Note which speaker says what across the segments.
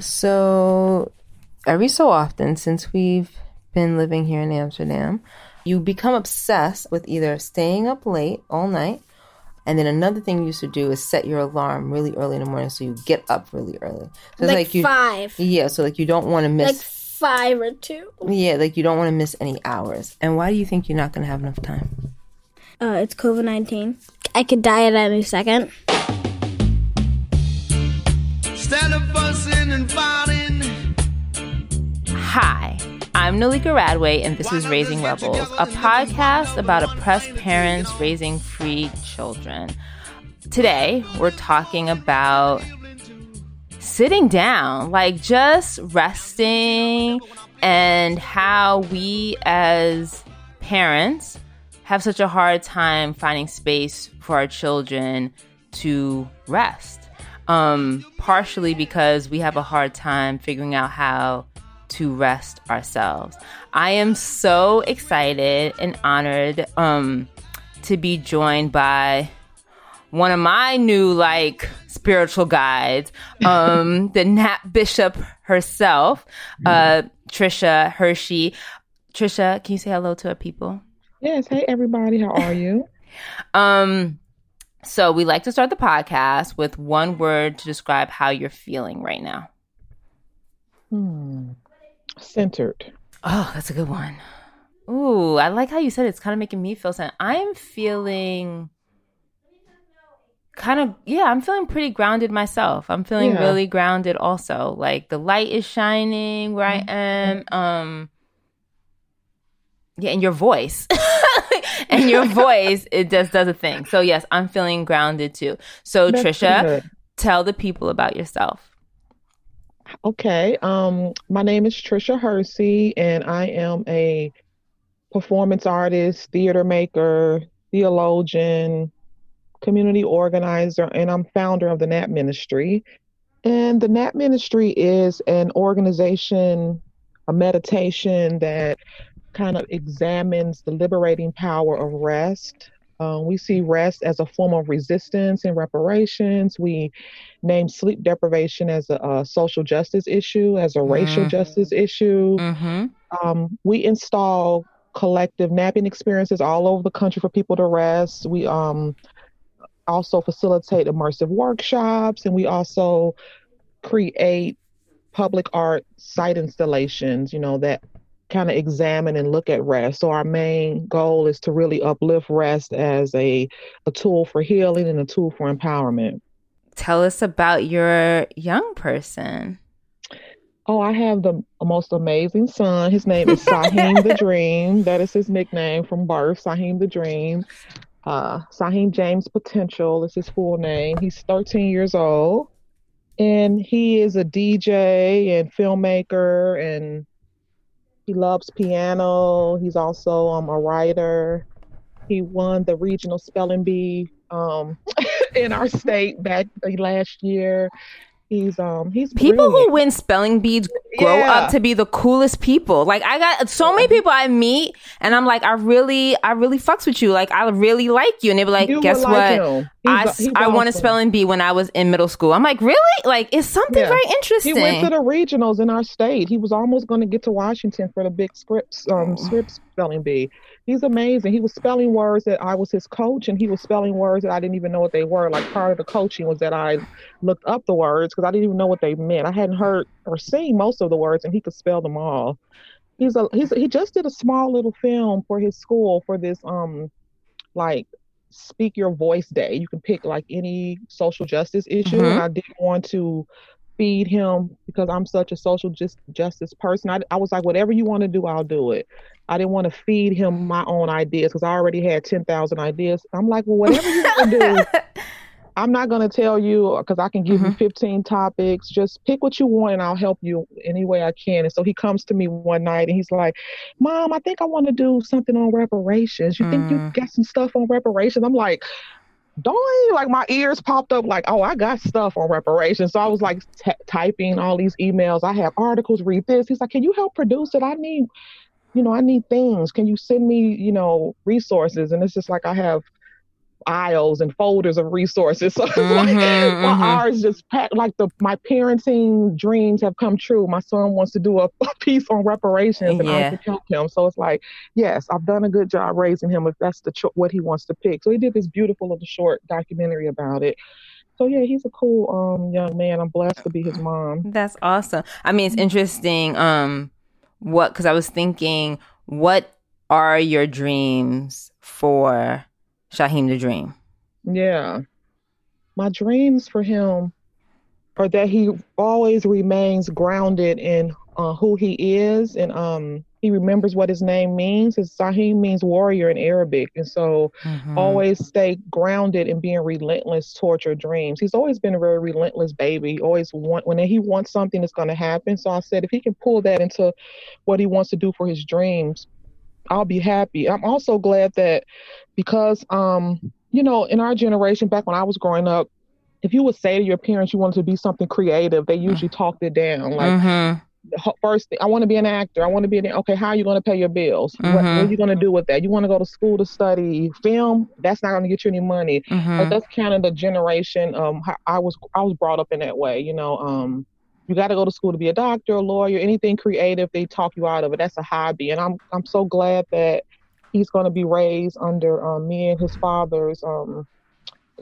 Speaker 1: So, every so often, since we've been living here in Amsterdam, you become obsessed with either staying up late all night and then another thing you used to do is set your alarm really early in the morning so you get up really early. So
Speaker 2: like,
Speaker 1: like you,
Speaker 2: five.
Speaker 1: Yeah, so like you don't want to miss.
Speaker 2: Like five or two.
Speaker 1: Yeah, like you don't want to miss any hours. And why do you think you're not going to have enough time?
Speaker 2: Uh, it's COVID 19. I could die at any second.
Speaker 3: Instead of fussing and fighting.
Speaker 1: Hi, I'm Nalika Radway, and this is Raising Rebels, a podcast about oppressed parents raising free children. Today, we're talking about sitting down, like just resting, and how we as parents have such a hard time finding space for our children to rest. Um, partially because we have a hard time figuring out how to rest ourselves. I am so excited and honored um, to be joined by one of my new like spiritual guides, um, the Nap Bishop herself, uh, Tricia Hersey. Tricia, can you say hello to our people?
Speaker 4: Yes. Hey, everybody. How are you?
Speaker 1: um, so we like to start the podcast with one word to describe how you're feeling right now.
Speaker 4: Hmm. Centered.
Speaker 1: Oh, that's a good one. Ooh, I like how you said it. it's kind of making me feel centered. I am feeling kind of yeah, I'm feeling pretty grounded myself. I'm feeling
Speaker 4: Yeah.
Speaker 1: really grounded also. Like the light is shining where I am. Um yeah, and your voice. and your voice it just does a thing. So yes, I'm feeling grounded too. So
Speaker 4: That's
Speaker 1: Tricia,
Speaker 4: good.
Speaker 1: tell the people about yourself.
Speaker 4: Okay. Um, my name is Tricia Hersey, and I am a performance artist, theater maker, theologian, community organizer, and I'm founder of the Nap Ministry. And the Nap Ministry is an organization, a meditation that kind of examines the liberating power of rest. Uh, we see rest as a form of resistance and reparations. We name sleep deprivation as a, a social justice issue, as a racial
Speaker 1: Mhm.
Speaker 4: justice issue.
Speaker 1: Mhm.
Speaker 4: Um, we install collective napping experiences all over the country for people to rest. We um, also facilitate immersive workshops, and we also create public art site installations, you know, that kind of examine and look at rest. So our main goal is to really uplift rest as a, a tool for healing and a tool for empowerment.
Speaker 1: Tell us about your young person.
Speaker 4: Oh, I have the most amazing son. His name is Saheem the Dream. That is his nickname from birth, Saheem the Dream. Uh, Saheem James Potential is his full name. He's 13 years old, and he is a DJ and filmmaker, and he loves piano. He's also um, a writer. He won the regional spelling bee um, in our state back uh, last year. He's um he's
Speaker 1: People
Speaker 4: brilliant.
Speaker 1: who win spelling bees grow
Speaker 4: Yeah.
Speaker 1: up to be the coolest people. Like I got so many people I meet and I'm like, I really, I really fucks with you. Like I really like you. And they be like,
Speaker 4: You
Speaker 1: guess what?
Speaker 4: like. He's
Speaker 1: I,
Speaker 4: he's
Speaker 1: I won a spelling bee when I was in middle school. I'm like, really? Like it's something
Speaker 4: Yeah.
Speaker 1: very interesting.
Speaker 4: He went to the regionals in our state. He was almost going to get to Washington for the big Scripps um Scripps spelling bee. He's amazing. He was spelling words that I was his coach, and he was spelling words that I didn't even know what they were. Like part of the coaching was that I looked up the words because I didn't even know what they meant. I hadn't heard or seen most of the words, and he could spell them all. He's a he's he just did a small little film for his school for this um like speak your voice day. You can pick like any social justice issue,
Speaker 1: Mhm.
Speaker 4: and I didn't want to feed him because I'm such a social just justice person. I, I was like, whatever you want to do, I'll do it. I didn't want to feed him my own ideas because I already had ten thousand ideas. I'm like, well, whatever you want to do, I'm not going to tell you because I can give
Speaker 1: Mhm.
Speaker 4: you 15 topics. Just pick what you want and I'll help you any way I can. And so he comes to me one night and he's like, Mom, I think I want to do something on reparations. You think you
Speaker 1: Mm.
Speaker 4: got some stuff on reparations? I'm like, don't like my ears popped up like oh i got stuff on reparations. So i was like t- typing all these emails. I have articles read this. He's like can you help produce it? I need you know i need things. Can you send me you know resources? And it's just like i have aisles and folders of resources so it's like
Speaker 1: Mhm,
Speaker 4: my ours just packed like the my parenting dreams have come true my son wants to do a, a piece on reparations and i
Speaker 1: Yeah.
Speaker 4: can help him so it's like yes i've done a good job raising him if that's the cho- what he wants to pick so he did this beautiful little short documentary about it so yeah he's a cool um young man i'm blessed to be his mom
Speaker 1: That's awesome. I mean, it's interesting. Um, what? Because I was thinking, what are your dreams for Saheem the Dream?
Speaker 4: Yeah. My dreams for him are that he always remains grounded in uh, who he is and um he remembers what his name means. His Sahim means warrior in Arabic. And so
Speaker 1: Mhm.
Speaker 4: always stay grounded in being relentless towards your dreams. He's always been a very relentless baby. Always want when he wants something, it's going to happen. So I said, if he can pull that into what he wants to do for his dreams, I'll be happy. I'm also glad that because um, you know, in our generation, back when I was growing up, if you would say to your parents you wanted to be something creative, they usually talked it down. Like
Speaker 1: Mhm.
Speaker 4: the first thing, I want to be an actor. I want to be an okay. How are you going to pay your bills? What, what are
Speaker 1: Mhm.
Speaker 4: you going to do with that? You want to go to school to study film? That's not going to get you any money.
Speaker 1: Mhm.
Speaker 4: Like that's kind of the generation. Um, I was I was brought up in that way. You know, um, you got to go to school to be a doctor, a lawyer, anything creative. They talk you out of it. That's a hobby, and I'm I'm so glad that he's going to be raised under um, me and his father's um,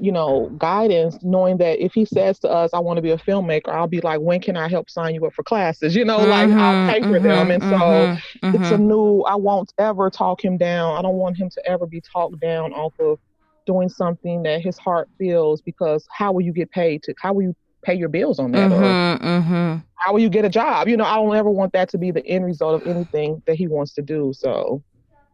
Speaker 4: you know, guidance, knowing that if he says to us, I want to be a filmmaker, I'll be like, when can I help sign you up for classes? You know, like I'll pay for them.
Speaker 1: mhm,
Speaker 4: And so
Speaker 1: mhm,
Speaker 4: it's a
Speaker 1: mhm.
Speaker 4: new, I won't ever talk him down. I don't want him to ever be talked down off of doing something that his heart feels because how will you get paid to, how will you pay your bills on that? Or
Speaker 1: Mhm, mhm.
Speaker 4: how will you get a job? You know, I don't ever want that to be the end result of anything that he wants to do. So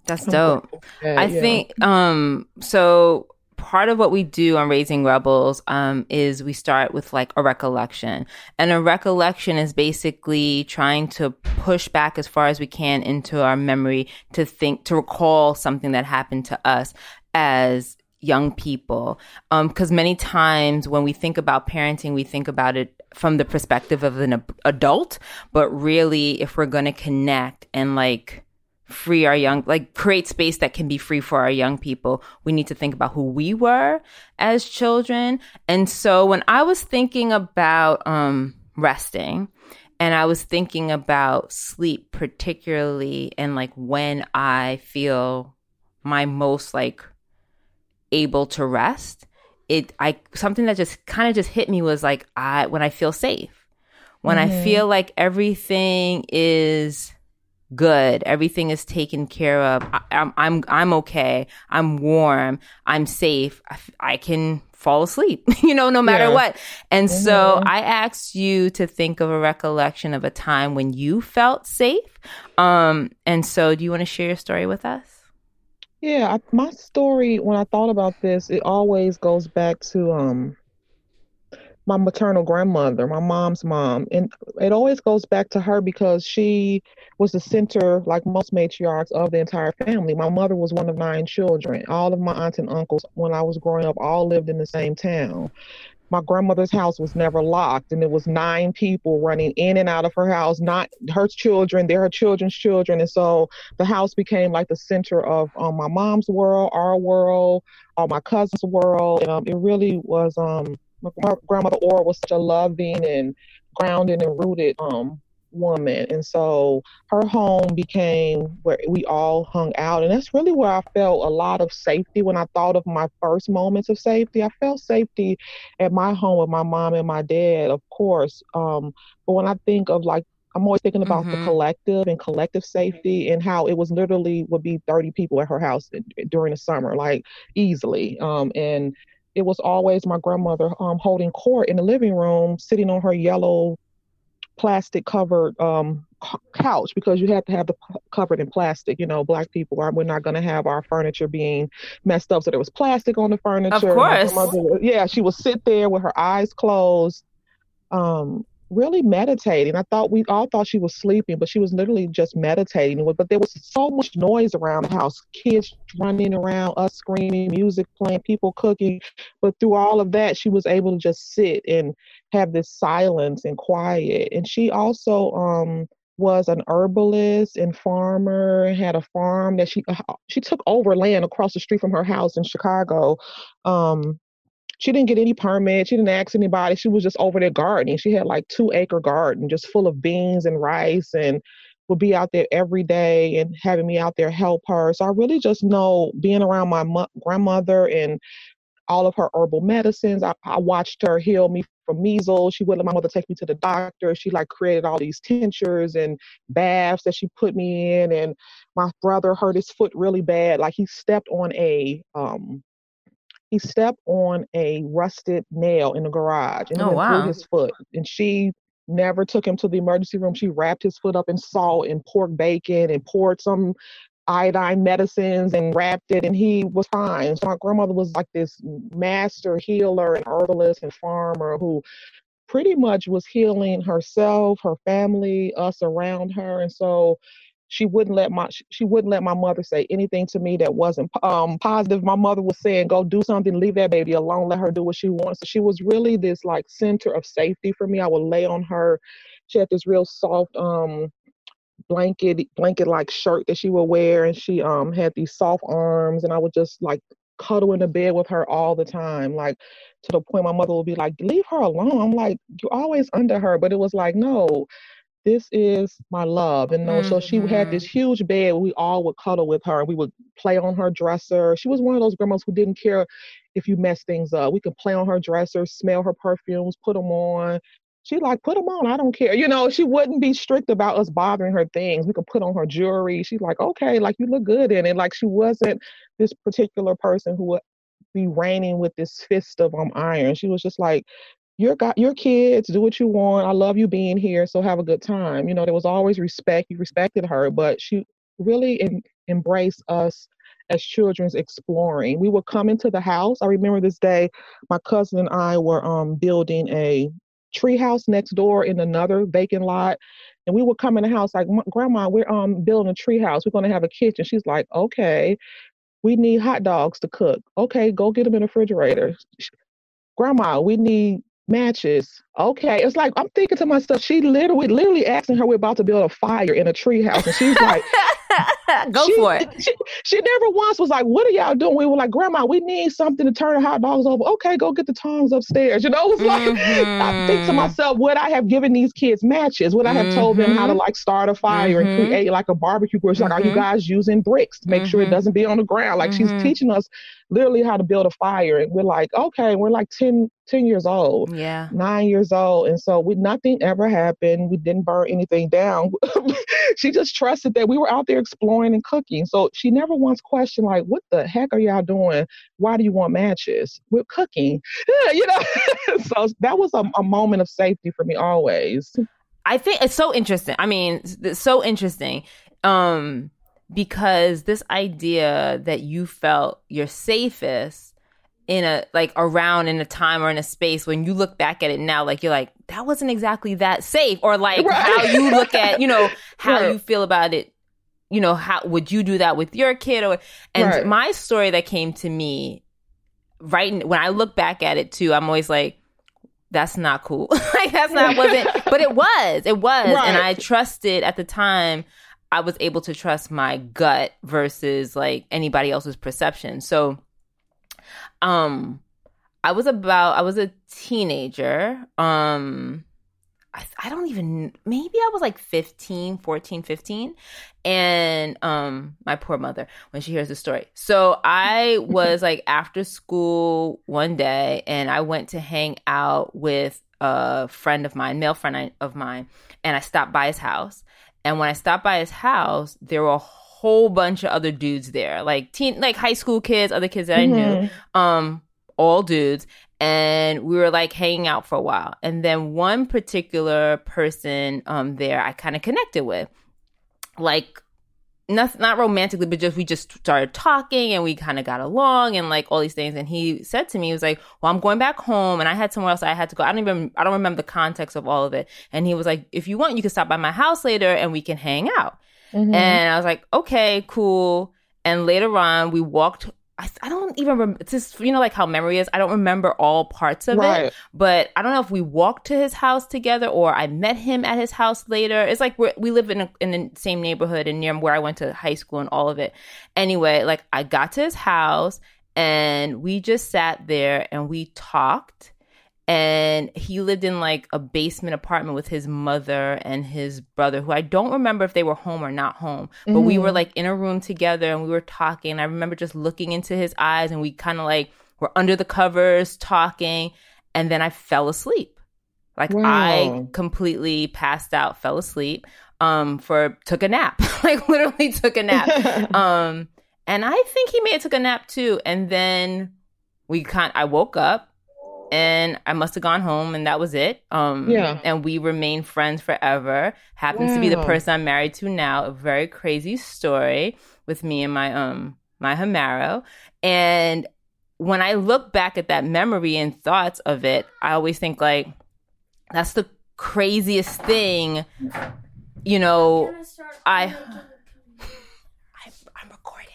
Speaker 1: That's dope.
Speaker 4: that,
Speaker 1: I
Speaker 4: yeah.
Speaker 1: think um so part of what we do on raising rebels um is we start with like a recollection and a recollection is basically trying to push back as far as we can into our memory to think to recall something that happened to us as young people um because many times when we think about parenting we think about it from the perspective of an adult. But really if we're going to connect and like free our young like create space that can be free for our young people we need to think about who we were as children. And so when i was thinking about um resting and i was thinking about sleep particularly and like when i feel my most like able to rest it i something that just kind of just hit me was like i when i feel safe when i
Speaker 4: Mhm.
Speaker 1: feel like everything is good everything is taken care of I, i'm i'm i'm okay i'm warm i'm safe i, I can fall asleep you know no matter
Speaker 4: Yeah.
Speaker 1: what and so
Speaker 4: Mhm.
Speaker 1: i asked you to think of a recollection of a time when you felt safe um and so do you want to share your story with us
Speaker 4: Yeah, I, my story when I thought about this, it always goes back to um my maternal grandmother, my mom's mom, and it always goes back to her because she was the center, like most matriarchs, of the entire family. My mother was one of nine children. All of my aunts and uncles, when I was growing up, all lived in the same town. My grandmother's house was never locked, and it was nine people running in and out of her house, not her children, they're her children's children. And so the house became like the center of um, my mom's world, our world, all my cousins' world. Um, it really was. Um, my, grandmother Aura was such a loving and grounded and rooted um, woman, and so her home became where we all hung out, and that's really where I felt a lot of safety. When I thought of my first moments of safety, I felt safety at my home with my mom and my dad, of course. Um, but when I think of like I'm always thinking about the
Speaker 1: Mhm.
Speaker 4: collective and collective safety and how it was literally would be 30 people at her house during the summer, like easily. Um, and it was always my grandmother um, holding court in the living room, sitting on her yellow plastic covered um, couch because you had to have the covered in plastic. You know, black people are we're not going to have our furniture being messed up. So there was plastic on the furniture.
Speaker 1: Of course.
Speaker 4: Mother, yeah, she would sit there with her eyes closed, um, really meditating. I thought we all thought she was sleeping, but she was literally just meditating. But there was so much noise around the house, kids running around, us screaming, music playing, people cooking. But through all of that, she was able to just sit and have this silence and quiet. And she also um was an herbalist and farmer had a farm that she uh, she took over land across the street from her house in Chicago um she didn't get any permit she didn't ask anybody she was just over there gardening she had like two acre garden just full of beans and rice and would be out there every day and having me out there help her so i really just know being around my mo- grandmother and all of her herbal medicines. I, I watched her heal me from measles. She wouldn't let my mother take me to the doctor. She like created all these tinctures and baths that she put me in. And my brother hurt his foot really bad. Like he stepped on a um he stepped on a rusted nail in the garage and
Speaker 1: oh,
Speaker 4: it
Speaker 1: wow.
Speaker 4: through his foot. And she never took him to the emergency room. She wrapped his foot up in salt and pork bacon and poured some iodine medicines and wrapped it and he was fine. So my grandmother was like this master healer and herbalist and farmer who pretty much was healing herself, her family, us around her. And so she wouldn't let my she wouldn't let my mother say anything to me that wasn't um, positive. My mother was saying, "Go do something, leave that baby alone, let her do what she wants." So she was really this like center of safety for me. I would lay on her. She had this real soft um blanket blanket like shirt that she would wear and she um had these soft arms and I would just like cuddle in the bed with her all the time like to the point my mother would be like leave her alone I'm like you're always under her but it was like no this is my love and mm-hmm. so she had this mm-hmm. huge bed we all would cuddle with her and we would play on her dresser she was one of those grandmas who didn't care if you mess things up we could play on her dresser smell her perfumes put them on she like put them on. I don't care. You know, she wouldn't be strict about us bothering her things. We could put on her jewelry. She's like, okay, like you look good in it. Like she wasn't this particular person who would be reigning with this fist of um iron. She was just like, your got your kids, do what you want. I love you being here, so have a good time. You know, there was always respect. You respected her, but she really em- embraced us as children's exploring. We would come into the house. I remember this day, my cousin and I were um building a tree house next door in another vacant lot. And we would come in the house like, Grandma, we're um building a tree house We're gonna have a kitchen. She's like, okay. We need hot dogs to cook. Okay, go get them in the refrigerator. Grandma, we need matches. Okay, it's like I'm thinking to myself. She literally, literally asking her, we're about to build a fire in a treehouse, and she's like,
Speaker 1: Go
Speaker 4: she,
Speaker 1: for it.
Speaker 4: She, she, never once was like, What are y'all doing? We were like, Grandma, we need something to turn the hot dogs over. Okay, go get the tongs upstairs. You know, it was like, mm-hmm. I think to mm-hmm. myself, would I have given these kids matches? Would I have mm-hmm. told them how to mm-hmm. like start a fire mm-hmm. and create like a barbecue grill? She's like, Are you guys using bricks to make sure it doesn't be on the ground? Like, she's teaching us literally how to build a fire. And we're like, Okay, we're like 10, 10 years old,
Speaker 1: yeah,
Speaker 4: nine years old. And so we nothing ever happened. We didn't burn anything down. she just trusted that we were out there exploring and cooking. So she never once questioned, like, what the heck are y'all doing? Why do you want matches? We're cooking. Yeah, you know. so that was a, a moment of safety for me always.
Speaker 1: I think it's so interesting. I mean, it's so interesting. Um, because this idea that you felt you're safest in a like around in a time or in a space when you look back at it now like you're like that wasn't exactly that safe or like right. how you look at you know how right. you feel about it you know how would you do that with your kid or and right. my story that came to me right when i look back at it too i'm always like that's not cool like that's not wasn't but it was it was and i trusted at the time i was able to trust my gut versus like anybody else's perception so um, I was about I was a teenager. Um, I, I don't even maybe I was like 15, 14, 15 and um my poor mother when she hears the story. So I was like after school one day and I went to hang out with a friend of mine, male friend of mine, and I stopped by his house. And when I stopped by his house, there were a whole bunch of other dudes there, like teen, like high school kids, other kids that mm-hmm. I knew, mm-hmm. um, all dudes. and we were like hanging out for a while. And then one particular person um, there I kind of connected with, like not not romantically, but just we just started talking and we kind of got along and like all these things. And he said to me, he was like, "Well, I'm going back home, and I had somewhere else I had to go. I don't even I don't remember the context of all of it." And he was like, "If you want, you can stop by my house later and we can hang out." Mm-hmm. And I was like, "Okay, cool." And later on, we walked I, I don't even remember. It's just you know like how memory is. I don't remember all parts of right. it, but I don't know if we walked to his house together or I met him at his house later. It's like we we live in a, in the same neighborhood and near where I went to high school and all of it. Anyway, like I got to his house and we just sat there and we talked and he lived in like a basement apartment with his mother and his brother who i don't remember if they were home or not home but mm-hmm. we were mm-hmm. like in a room together and we were talking i remember just looking into his eyes and we kind of like were under the covers talking and then i fell asleep like wow. i completely passed out fell asleep um for took a nap like literally took a nap um and i think he may have took a nap too and then we kind i woke up and I must have gone home and that was it. Um, yeah. And we remained friends forever. Happens to be the person I'm married to now. A very crazy story with me and my um my Hamaro. And when I look back at that memory and thoughts of it, I always think like that's the craziest thing. You know, I, I I'm recording.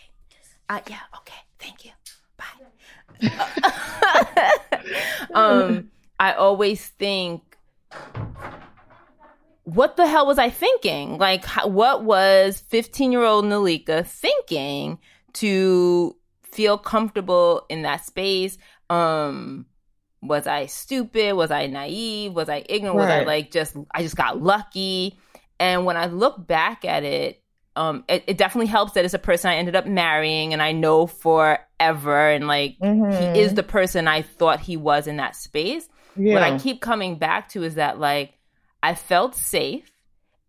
Speaker 1: Uh, yeah. Okay. Thank you. Bye. um, I always think, what the hell was I thinking? Like, what was 15 year old Nalika thinking to feel comfortable in that space? Um, was I stupid? Was I naive? Was I ignorant? Right. Was I like just, I just got lucky? And when I look back at it, um, it, it, definitely helps that it's a person I ended up marrying and I know forever. And like, mm-hmm. he is the person I thought he was in that space. Yeah. What I keep coming back to is that like, I felt safe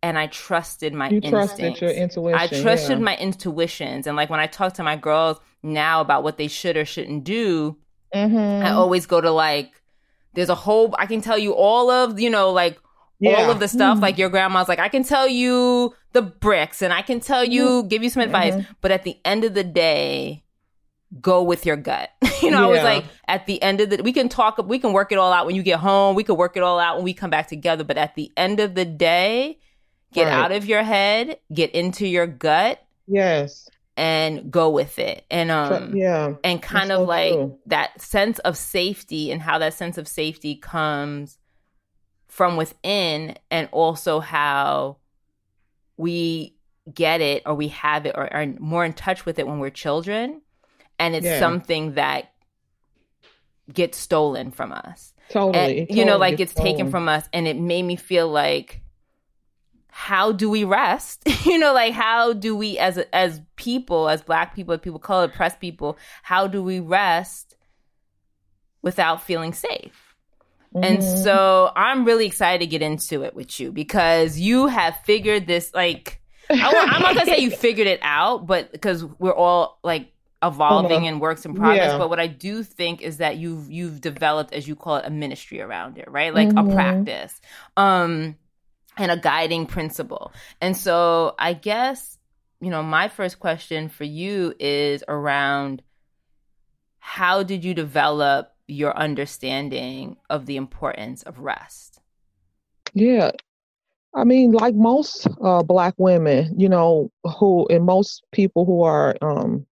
Speaker 1: and I trusted my you instincts. Trusted your intuition. I trusted yeah. my intuitions. And like, when I talk to my girls now about what they should or shouldn't do, mm-hmm. I always go to like, there's a whole, I can tell you all of, you know, like, yeah. all of the stuff. Mm-hmm. Like your grandma's like, I can tell you the bricks and I can tell you, mm-hmm. give you some advice. Mm-hmm. But at the end of the day, go with your gut. you know, yeah. I was like, at the end of the, we can talk, we can work it all out when you get home. We can work it all out when we come back together. But at the end of the day, get right. out of your head, get into your gut.
Speaker 4: Yes.
Speaker 1: And go with it. And, um, yeah. And kind That's of so like true. that sense of safety and how that sense of safety comes from within and also how we get it or we have it or are more in touch with it when we're children and it's yeah. something that gets stolen from us
Speaker 4: totally
Speaker 1: and, you
Speaker 4: totally
Speaker 1: know like it's taken from us and it made me feel like how do we rest you know like how do we as as people as black people as people color oppressed people how do we rest without feeling safe and mm-hmm. so I'm really excited to get into it with you because you have figured this like I, am not gonna say you figured it out, but because we're all like evolving uh-huh. and works in progress. Yeah. But what I do think is that you've you've developed, as you call it, a ministry around it, right? Like mm-hmm. a practice, um, and a guiding principle. And so I guess you know my first question for you is around how did you develop your understanding of the importance of rest?
Speaker 4: Yeah. I mean, like most uh, Black women, you know, who, and most people who are um,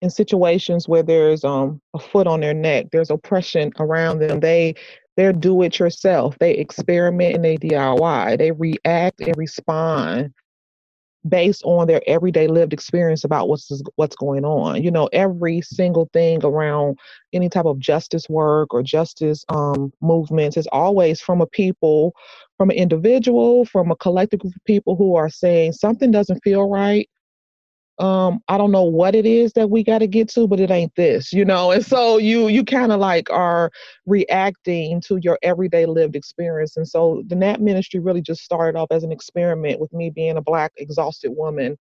Speaker 4: in situations where there's um, a foot on their neck, there's oppression around them, they, they're do it yourself. They experiment and they DIY. They react and respond based on their everyday lived experience about what's what's going on. You know, every single thing around any type of justice work or justice um, movements is always from a people, from an individual, from a collective of people who are saying something doesn't feel right um i don't know what it is that we got to get to but it ain't this you know? And so you you kind of like are reacting to your everyday lived experience. And so the nap ministry really just started off as an experiment with me being a black exhausted woman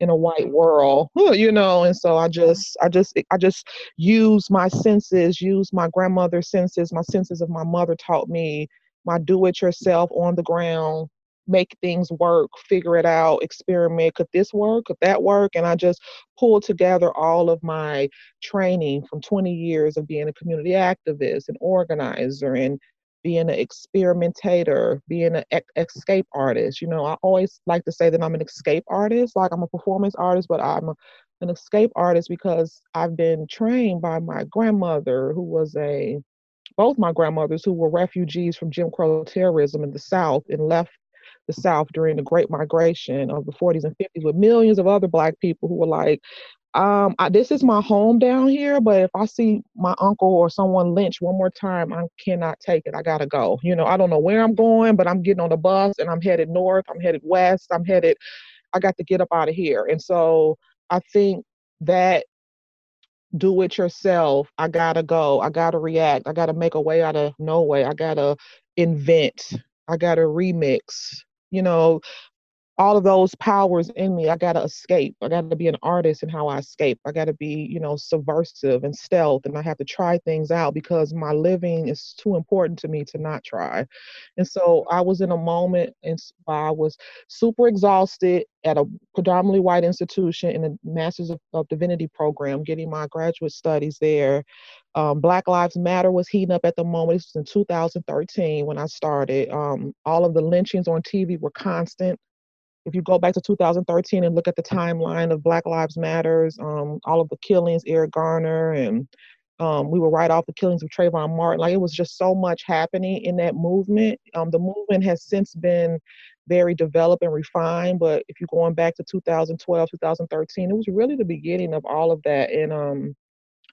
Speaker 4: in a white world, you know. And so I just, I just, I just use my senses, use my grandmother's senses, my senses of my mother taught me my do-it-yourself on the ground, make things work, figure it out, experiment. Could this work? Could that work? And I just pulled together all of my training from 20 years of being a community activist and organizer and being an experimentator, being an escape artist. You know, I always like to say that I'm an escape artist, like I'm a performance artist, but I'm a, an escape artist because I've been trained by my grandmother, who was a both my grandmothers who were refugees from Jim Crow terrorism in the South and left the South during the Great Migration of the 40s and 50s with millions of other Black people who were like, um, I, this is my home down here, but if I see my uncle or someone lynch one more time, I cannot take it. I gotta go. You know, I don't know where I'm going, but I'm getting on the bus and I'm headed north. I'm headed west. I'm headed. I got to get up out of here. And so I think that do it yourself. I gotta go. I gotta react. I gotta make a way out of no way. I gotta invent. I gotta remix. You know, all of those powers in me. I got to escape. I got to be an artist in how i escape. I got to be you know subversive and stealth and i have to try things out because my living is too important to me to not try. And so i was in a moment and i was super exhausted at a predominantly white institution in a master's of, of divinity program getting my graduate studies there. Um, Black Lives Matter was heating up at the moment. This was in 2013 when I started. Um, all of the lynchings on TV were constant if you go back to 2013 and look at the timeline of Black Lives Matters, um, all of the killings, Eric Garner, and um, we were right off the killings of Trayvon Martin. Like it was just so much happening in that movement. Um, the movement has since been very developed and refined, but if you're going back to 2012, 2013, it was really the beginning of all of that. And um,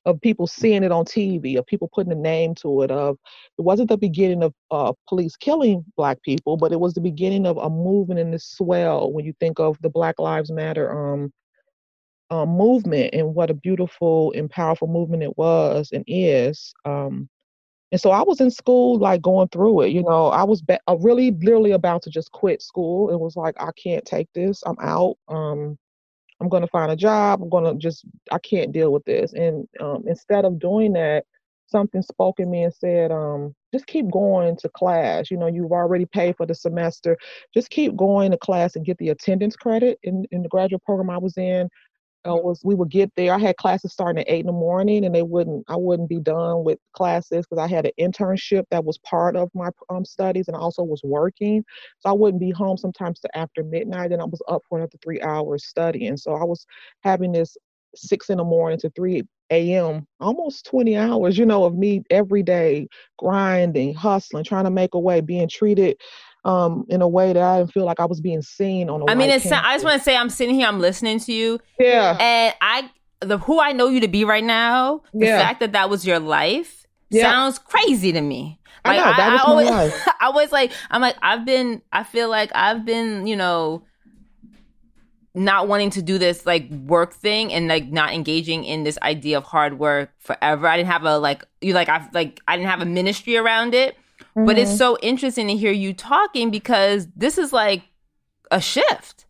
Speaker 4: of people seeing it on TV, of people putting a name to it. Of it wasn't the beginning of uh, police killing black people, but it was the beginning of a movement in this swell. When you think of the Black Lives Matter um, uh, movement and what a beautiful and powerful movement it was and is. Um, and so I was in school, like going through it. You know, I was be- uh, really, literally about to just quit school. It was like I can't take this. I'm out. Um, I'm going to find a job. I'm going to just, I can't deal with this. And um, instead of doing that, something spoke in me and said, um, just keep going to class. You know, you've already paid for the semester. Just keep going to class and get the attendance credit in, in the graduate program I was in uh, was we would get there. I had classes starting at eight in the morning, and they wouldn't. I wouldn't be done with classes because I had an internship that was part of my um, studies, and I also was working. So I wouldn't be home sometimes to after midnight, and I was up for another three hours studying. So I was having this six in the morning to three a.m. almost 20 hours, you know, of me every day grinding, hustling, trying to make a way, being treated um, in a way that I didn't feel like I was being seen on. A
Speaker 1: I mean, it's. I just want to say, I'm sitting here, I'm listening to you.
Speaker 4: Yeah.
Speaker 1: And I, the who I know you to be right now, the yeah. fact that that was your life yeah. sounds crazy to me.
Speaker 4: Like, I know that I, was I
Speaker 1: my always,
Speaker 4: life.
Speaker 1: I was like, I'm like, I've been. I feel like I've been, you know not wanting to do this like work thing and like not engaging in this idea of hard work forever. I didn't have a like you like I like I didn't have a ministry around it. Mm-hmm. But it's mm-hmm. so interesting to hear you talking because this is like a shift.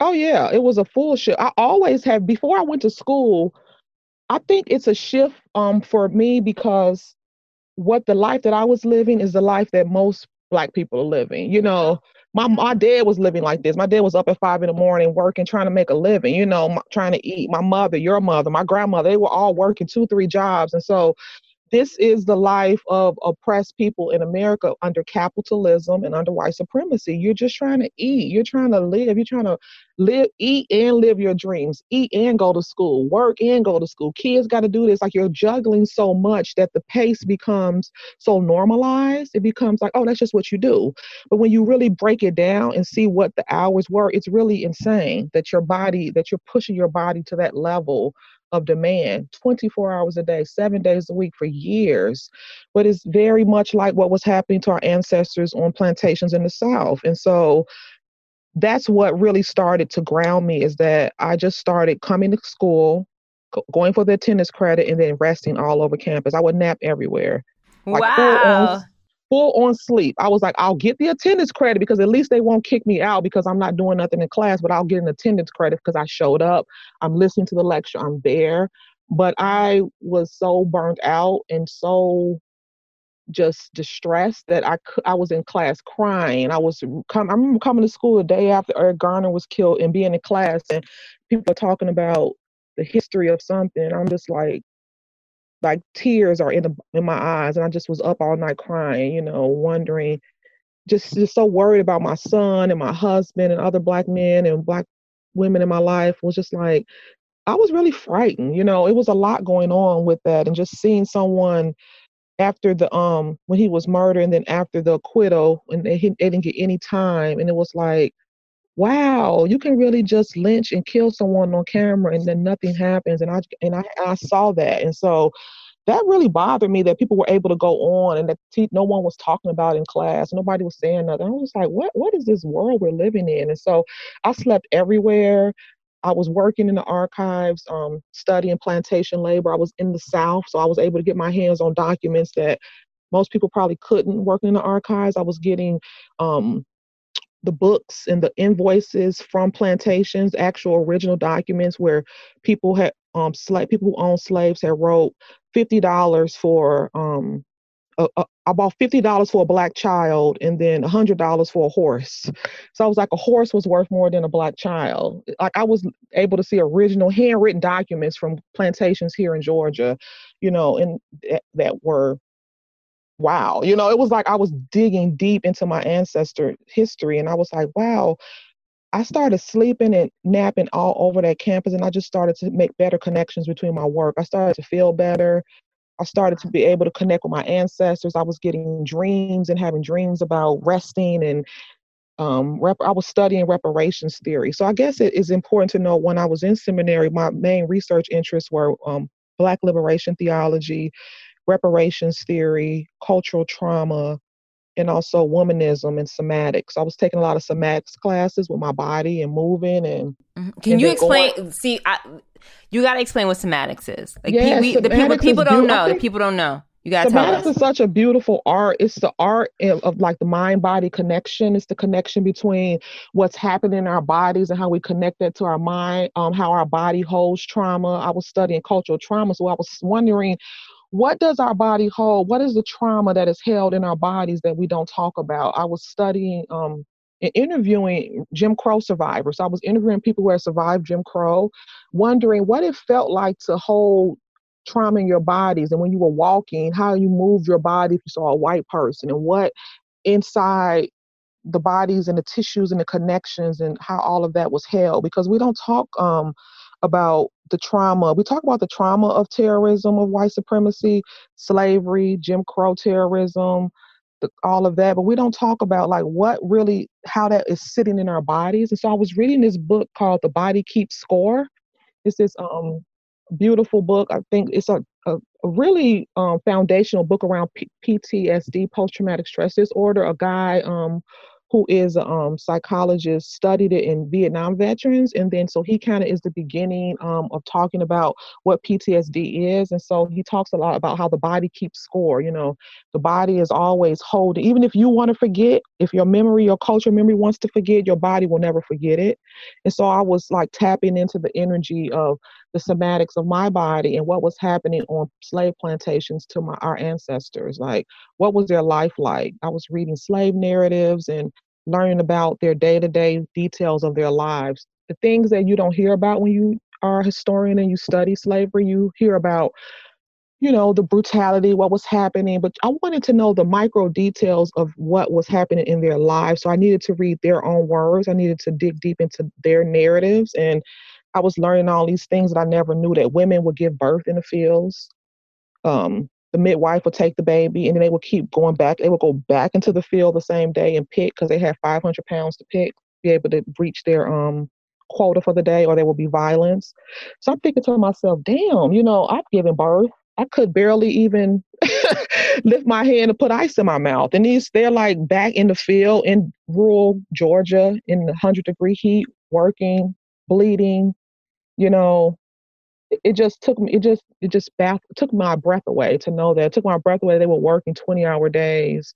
Speaker 4: Oh yeah, it was a full shift. I always have before I went to school. I think it's a shift um for me because what the life that I was living is the life that most black people are living. You know, my my dad was living like this. My dad was up at five in the morning working, trying to make a living. You know, trying to eat. My mother, your mother, my grandmother, they were all working two, three jobs, and so this is the life of oppressed people in America under capitalism and under white supremacy. You're just trying to eat. You're trying to live. You're trying to live, eat and live your dreams. Eat and go to school. Work and go to school. Kids got to do this. Like you're juggling so much that the pace becomes so normalized. It becomes like, oh, that's just what you do. But when you really break it down and see what the hours were, it's really insane that your body, that you're pushing your body to that level of demand 24 hours a day, seven days a week for years. But it's very much like what was happening to our ancestors on plantations in the South. And so that's what really started to ground me is that I just started coming to school, going for the attendance credit, and then resting all over campus. I would nap everywhere.
Speaker 1: Like wow.
Speaker 4: Full on sleep. I was like, I'll get the attendance credit because at least they won't kick me out because I'm not doing nothing in class, but I'll get an attendance credit because I showed up. I'm listening to the lecture. I'm there. But I was so burnt out and so just distressed that I I was in class crying. I was come I remember coming to school the day after Eric Garner was killed and being in class and people are talking about the history of something. I'm just like like tears are in the in my eyes and I just was up all night crying, you know, wondering just just so worried about my son and my husband and other black men and black women in my life was just like I was really frightened, you know, it was a lot going on with that and just seeing someone after the um when he was murdered and then after the acquittal and they, they didn't get any time and it was like wow you can really just lynch and kill someone on camera and then nothing happens and i and i, I saw that and so that really bothered me that people were able to go on and that t- no one was talking about in class nobody was saying nothing i was like what what is this world we're living in and so i slept everywhere I was working in the archives, um, studying plantation labor. I was in the South, so I was able to get my hands on documents that most people probably couldn't work in the archives. I was getting um, the books and the invoices from plantations, actual original documents where people had um slave people who owned slaves had wrote fifty dollars for um I bought fifty dollars for a black child and then hundred dollars for a horse. So I was like, a horse was worth more than a black child. Like I was able to see original handwritten documents from plantations here in Georgia, you know, and that were wow. You know, it was like I was digging deep into my ancestor history, and I was like, wow. I started sleeping and napping all over that campus, and I just started to make better connections between my work. I started to feel better. I started to be able to connect with my ancestors. I was getting dreams and having dreams about resting and um, rep- I was studying reparations theory. So I guess it is important to know when I was in seminary, my main research interests were um, Black liberation theology, reparations theory, cultural trauma, and also womanism and somatics. I was taking a lot of somatics classes with my body and moving and.
Speaker 1: Mm-hmm. Can and you explain? Going, see, I, you got to explain what somatics is. Like yeah, we, the people, people don't know. The people don't know. You got to tell us.
Speaker 4: is such a beautiful art. It's the art of, of like the mind body connection. It's the connection between what's happening in our bodies and how we connect that to our mind. Um, how our body holds trauma. I was studying cultural trauma, so I was wondering what does our body hold? What is the trauma that is held in our bodies that we don't talk about? I was studying um, and interviewing Jim Crow survivors. I was interviewing people who had survived Jim Crow, wondering what it felt like to hold trauma in your bodies and when you were walking, how you moved your body if you saw a white person and what inside the bodies and the tissues and the connections and how all of that was held because we don't talk um, about the trauma. We talk about the trauma of terrorism, of white supremacy, slavery, Jim Crow terrorism, the, all of that, but we don't talk about like what really how that is sitting in our bodies. And so I was reading this book called The Body Keeps Score. It's this um beautiful book. I think it's a, a, a really um, foundational book around P- PTSD, post traumatic stress disorder. A guy um, who is a um, psychologist, studied it in Vietnam veterans. And then, so he kind of is the beginning um, of talking about what PTSD is. And so he talks a lot about how the body keeps score. You know, the body is always holding, even if you want to forget, if your memory, your culture memory wants to forget, your body will never forget it. And so I was like tapping into the energy of the somatics of my body and what was happening on slave plantations to my our ancestors. Like, what was their life like? I was reading slave narratives and learning about their day-to-day details of their lives. The things that you don't hear about when you are a historian and you study slavery, you hear about you know the brutality what was happening but i wanted to know the micro details of what was happening in their lives so i needed to read their own words i needed to dig deep into their narratives and I was learning all these things that I never knew that women would give birth in the fields. Um, the midwife would take the baby and then they would keep going back. They would go back into the field the same day and pick because they had 500 pounds to pick, be able to reach their um, quota for the day, or there would be violence. So I'm thinking to myself, damn, you know, I've given birth. I could barely even lift my hand and put ice in my mouth. And these, they're like back in the field in rural Georgia in the 100 degree heat, working, bleeding, you know, it just took me it just it just back, took my breath away to know that it took my breath away they were working 20 hour days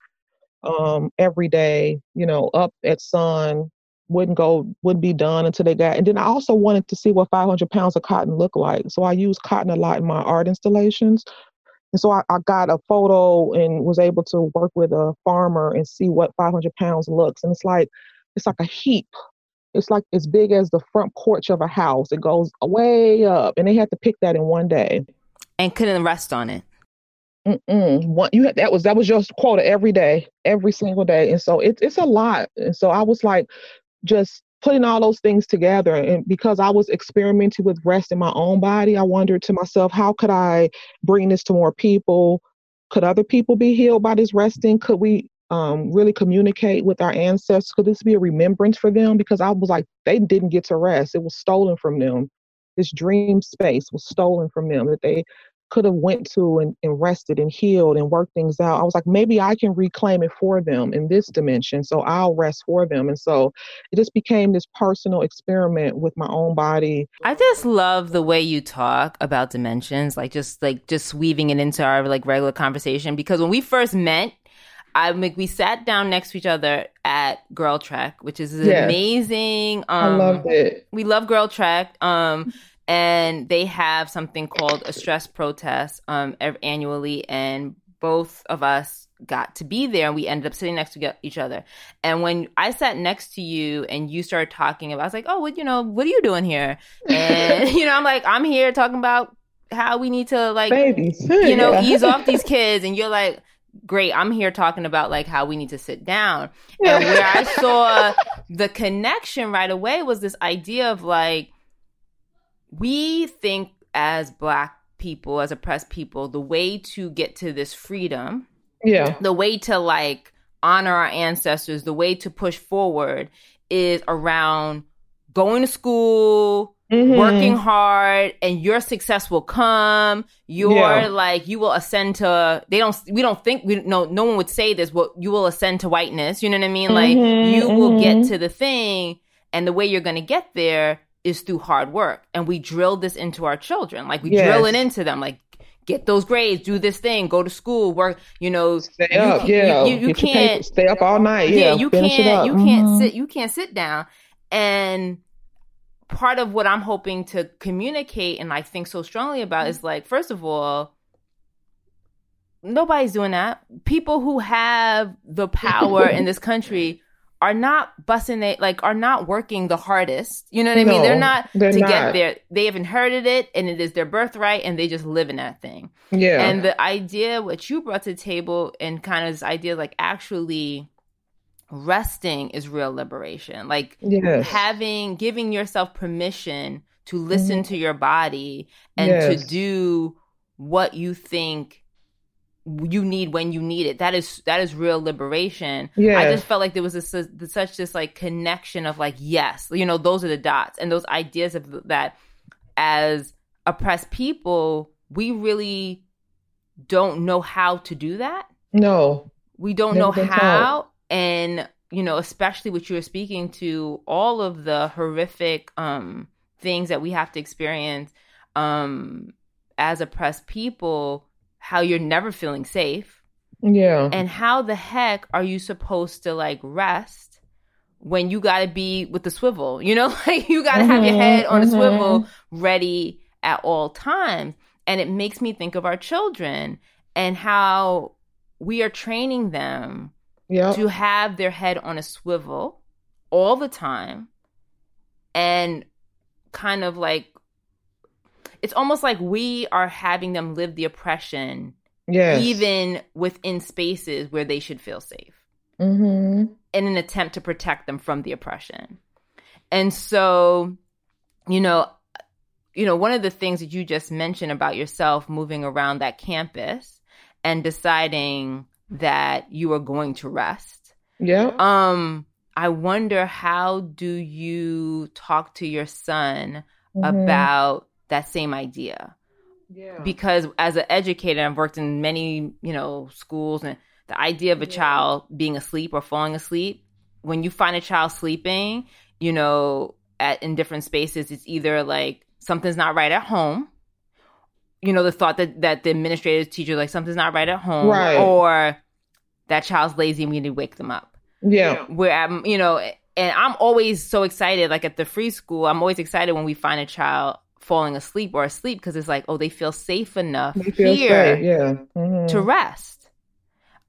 Speaker 4: um, every day, you know, up at sun, wouldn't go, wouldn't be done until they got. And then I also wanted to see what 500 pounds of cotton looked like. So I use cotton a lot in my art installations. And so I, I got a photo and was able to work with a farmer and see what 500 pounds looks. And it's like, it's like a heap. It's like as big as the front porch of a house. It goes way up, and they had to pick that in one day.
Speaker 1: And couldn't rest on it.
Speaker 4: Mm-mm. One, you had that was that was your quota every day, every single day, and so it's it's a lot. And so I was like, just putting all those things together, and because I was experimenting with rest in my own body, I wondered to myself, how could I bring this to more people? Could other people be healed by this resting? Could we um, really communicate with our ancestors? Could this be a remembrance for them? Because I was like, they didn't get to rest; it was stolen from them. This dream space was stolen from them that they could have went to and, and rested and healed and worked things out. I was like, maybe I can reclaim it for them in this dimension. So I'll rest for them. And so it just became this personal experiment with my own body.
Speaker 1: I just love the way you talk about dimensions, like just like just weaving it into our like regular conversation. Because when we first met, I like we sat down next to each other at GirlTrek, which is
Speaker 4: Yes.
Speaker 1: amazing. Um,
Speaker 4: I loved it.
Speaker 1: we love GirlTrek. Um, and they have something called a stress protest um annually, and both of us got to be there, and we ended up sitting next to each other. And when I sat next to you, and you started talking about, I was like, "Oh, what you know? What are you doing here?" And you know, I'm like, "I'm here talking about how we need to like
Speaker 4: Babies.
Speaker 1: you know, ease off these kids. And you're like, great, I'm here talking about like how we need to sit down. And where I saw the connection right away was this idea of like, we think as Black people, as oppressed people, the way to get to this freedom,
Speaker 4: yeah.
Speaker 1: the way to like honor our ancestors, the way to push forward is around going to school,
Speaker 4: Mhm.
Speaker 1: working hard and your success will come you're
Speaker 4: Yeah.
Speaker 1: like you will ascend to they don't we don't think we no no one would say this but you will ascend to whiteness you know what i mean like
Speaker 4: Mhm,
Speaker 1: you will get
Speaker 4: mhm.
Speaker 1: to the thing and the way you're going to get there is through hard work and we drill this into our children like we drill it into them like get those grades do this thing go to school work you know
Speaker 4: Stay
Speaker 1: you
Speaker 4: up,
Speaker 1: can't-
Speaker 4: yeah.
Speaker 1: you, you, you can't
Speaker 4: stay up all night.
Speaker 1: yeah,
Speaker 4: Yeah,
Speaker 1: you
Speaker 4: finish it
Speaker 1: can't
Speaker 4: up.
Speaker 1: you can't
Speaker 4: Mhm.
Speaker 1: sit you can't sit down and part of what i'm hoping to communicate and i think so strongly about is mm-hmm. like first of all nobody's doing that. People who have the power in this country are not busting it like are not working the hardest. You know what i mean?
Speaker 4: No,
Speaker 1: they're not
Speaker 4: they're
Speaker 1: to get
Speaker 4: not.
Speaker 1: there they have inherited it and it is their birthright and they just live in that thing.
Speaker 4: Yeah.
Speaker 1: and the idea what you brought to the table and kind of this idea like actually resting is real liberation like
Speaker 4: yes.
Speaker 1: having giving yourself permission to listen to your body and
Speaker 4: Mm-hmm. Yes.
Speaker 1: to do what you think you need when you need it that is that is real liberation i just felt like there was this, this such this like connection of like yes you know those are the dots and those ideas of that as oppressed people we really don't know how to do that
Speaker 4: no.
Speaker 1: we don't
Speaker 4: Never
Speaker 1: know how and you know especially what you were speaking to all of the horrific um things that we have to experience um as oppressed people how you're never feeling safe
Speaker 4: Yeah.
Speaker 1: and how the heck are you supposed to like rest when you got to be with the swivel you know like you got to have your
Speaker 4: Mhm,
Speaker 1: head on a
Speaker 4: mhm.
Speaker 1: swivel ready at all times and it makes me think of our children and how we are training them
Speaker 4: Yep.
Speaker 1: to have their head on a swivel all the time and kind of like it's almost like we are having them live the oppression
Speaker 4: yes.
Speaker 1: even within spaces where they should feel safe
Speaker 4: Mm-hmm.
Speaker 1: in an attempt to protect them from the oppression. And so, you know, you know, one of the things that you just mentioned about yourself moving around that campus and deciding that you are going to rest.
Speaker 4: Yeah.
Speaker 1: Um, I wonder how do you talk to your son
Speaker 4: Mhm.
Speaker 1: about that same idea?
Speaker 4: yeah.
Speaker 1: because as an educator i've worked in many you know schools and the idea of a child being asleep or falling asleep when you find a child sleeping you know at in different spaces it's either like something's not right at home you know the thought that that the administrative teacher like something's not right at home
Speaker 4: Right.
Speaker 1: or that child's lazy and we need to wake them up.
Speaker 4: Yeah.
Speaker 1: Where I'm, you know, and I'm always so excited. Like at the free school, I'm always excited when we find a child falling asleep or asleep because it's like, oh, they feel safe enough
Speaker 4: feel
Speaker 1: here
Speaker 4: safe. Yeah. Mhm.
Speaker 1: to rest.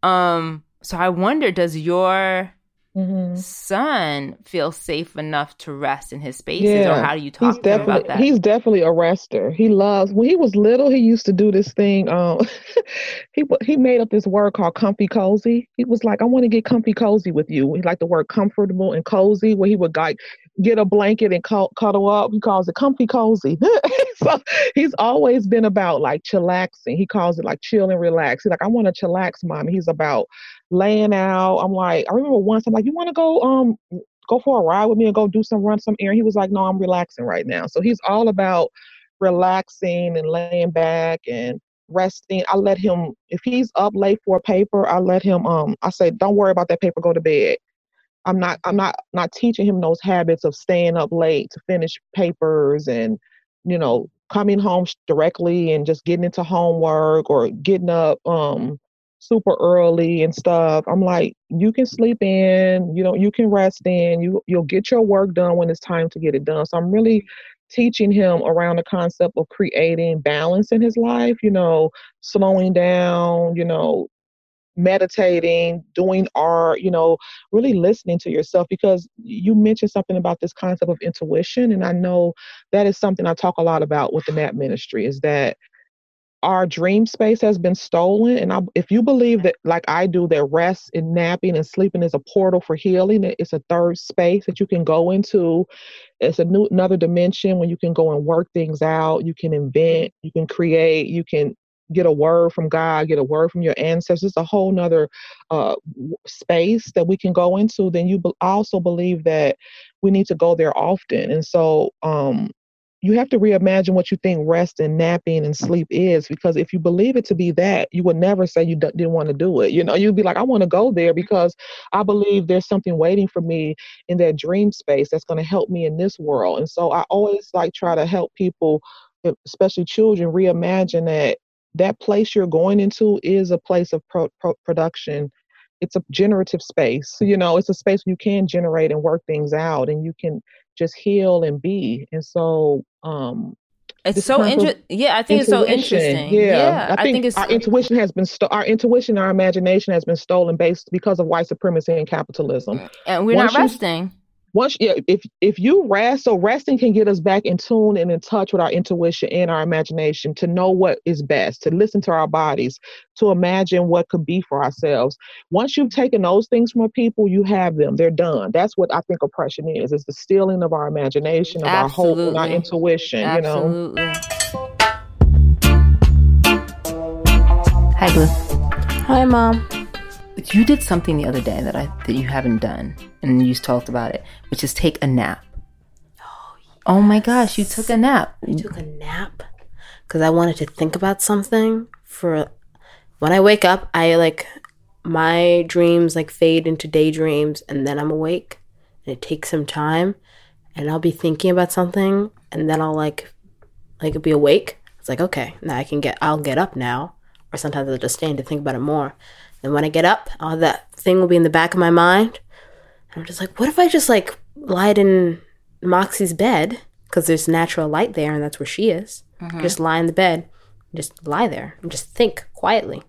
Speaker 1: Um, so I wonder, does your
Speaker 4: Mhm.
Speaker 1: son feel safe enough to rest in his spaces, or
Speaker 4: Yeah.
Speaker 1: how do you talk
Speaker 4: He's
Speaker 1: to him about that?
Speaker 4: he's definitely a rester. He loves when he was little. He used to do this thing. Um, he he made up this word called comfy cozy. He was like, "I want to get comfy cozy with you." He liked the word comfortable and cozy. Where he would like get a blanket and cu- cuddle up. He calls it comfy cozy. so he's always been about like chillaxing. He calls it like chill and relax. He's like, "I want to chillax, mom." He's about laying out. I'm like, I remember once I'm like, "You want to go um go for a ride with me and go do some run some errand. He was like, No, I'm relaxing right now. So he's all about relaxing and laying back and resting. I let him if he's up late for a paper, I let him um I say, Don't worry about that paper, go to bed. I'm not I'm not not teaching him those habits of staying up late to finish papers and you know coming home directly and just getting into homework or getting up um super early and stuff. I'm like, you can sleep in, you know, you can rest in, you you'll get your work done when it's time to get it done. So I'm really teaching him around the concept of creating balance in his life, you know, slowing down, you know, meditating, doing art, you know, really listening to yourself because you mentioned something about this concept of intuition and I know that is something I talk a lot about with the NAP ministry is that our dream space has been stolen and I, if you believe that like i do that rest and napping and sleeping is a portal for healing it's a third space that you can go into it's a new another dimension when you can go and work things out you can invent you can create you can get a word from god get a word from your ancestors it's a whole nother uh, space that we can go into then you also believe that we need to go there often. And so um you have to reimagine what you think rest and napping and sleep is because if you believe it to be that you would never say you d- didn't want to do it you know? You'd be like i want to go there because i believe there's something waiting for me in that dream space that's going to help me in this world. And so i always like try to help people especially children reimagine that that place you're going into is a place of pro- pro- production it's a generative space you know it's a space where you can generate and work things out and you can just heal and be and so um
Speaker 1: it's so interesting. Yeah, I think it's so interesting.
Speaker 4: Yeah,
Speaker 1: I, think, it's
Speaker 4: our intuition has been sto- our intuition, our imagination has been stolen based because of white supremacy and capitalism.
Speaker 1: and we're
Speaker 4: once
Speaker 1: not
Speaker 4: you-
Speaker 1: resting.
Speaker 4: Once, yeah, if if you rest, so resting can get us back in tune and in touch with our intuition and our imagination to know what is best, to listen to our bodies, to imagine what could be for ourselves. Once you've taken those things from people, you have them; they're done. That's what I think oppression is: is the stealing of our imagination, of our hope, and our
Speaker 1: Absolutely.
Speaker 4: intuition. You know.
Speaker 1: Hi, Blu.
Speaker 2: Hi, Mom.
Speaker 1: You did something the other day that I that you haven't done, and you talked about it, which is take a nap. Oh, oh my gosh, you took a nap.
Speaker 5: I took a nap because I wanted to think about something for when I wake up. I like my dreams like fade into daydreams and then I'm awake and it takes some time and I'll be thinking about something and then I'll like like be awake. It's like okay, now I can get I'll get up now or sometimes I'll just stand to think about it more. Then when I get up, all that thing will be in the back of my mind. And I'm just like, what if I just like lied in Moxie's bed because there's natural light there and that's where she is. Mm-hmm. Just lie in the bed, just lie there and just think quietly.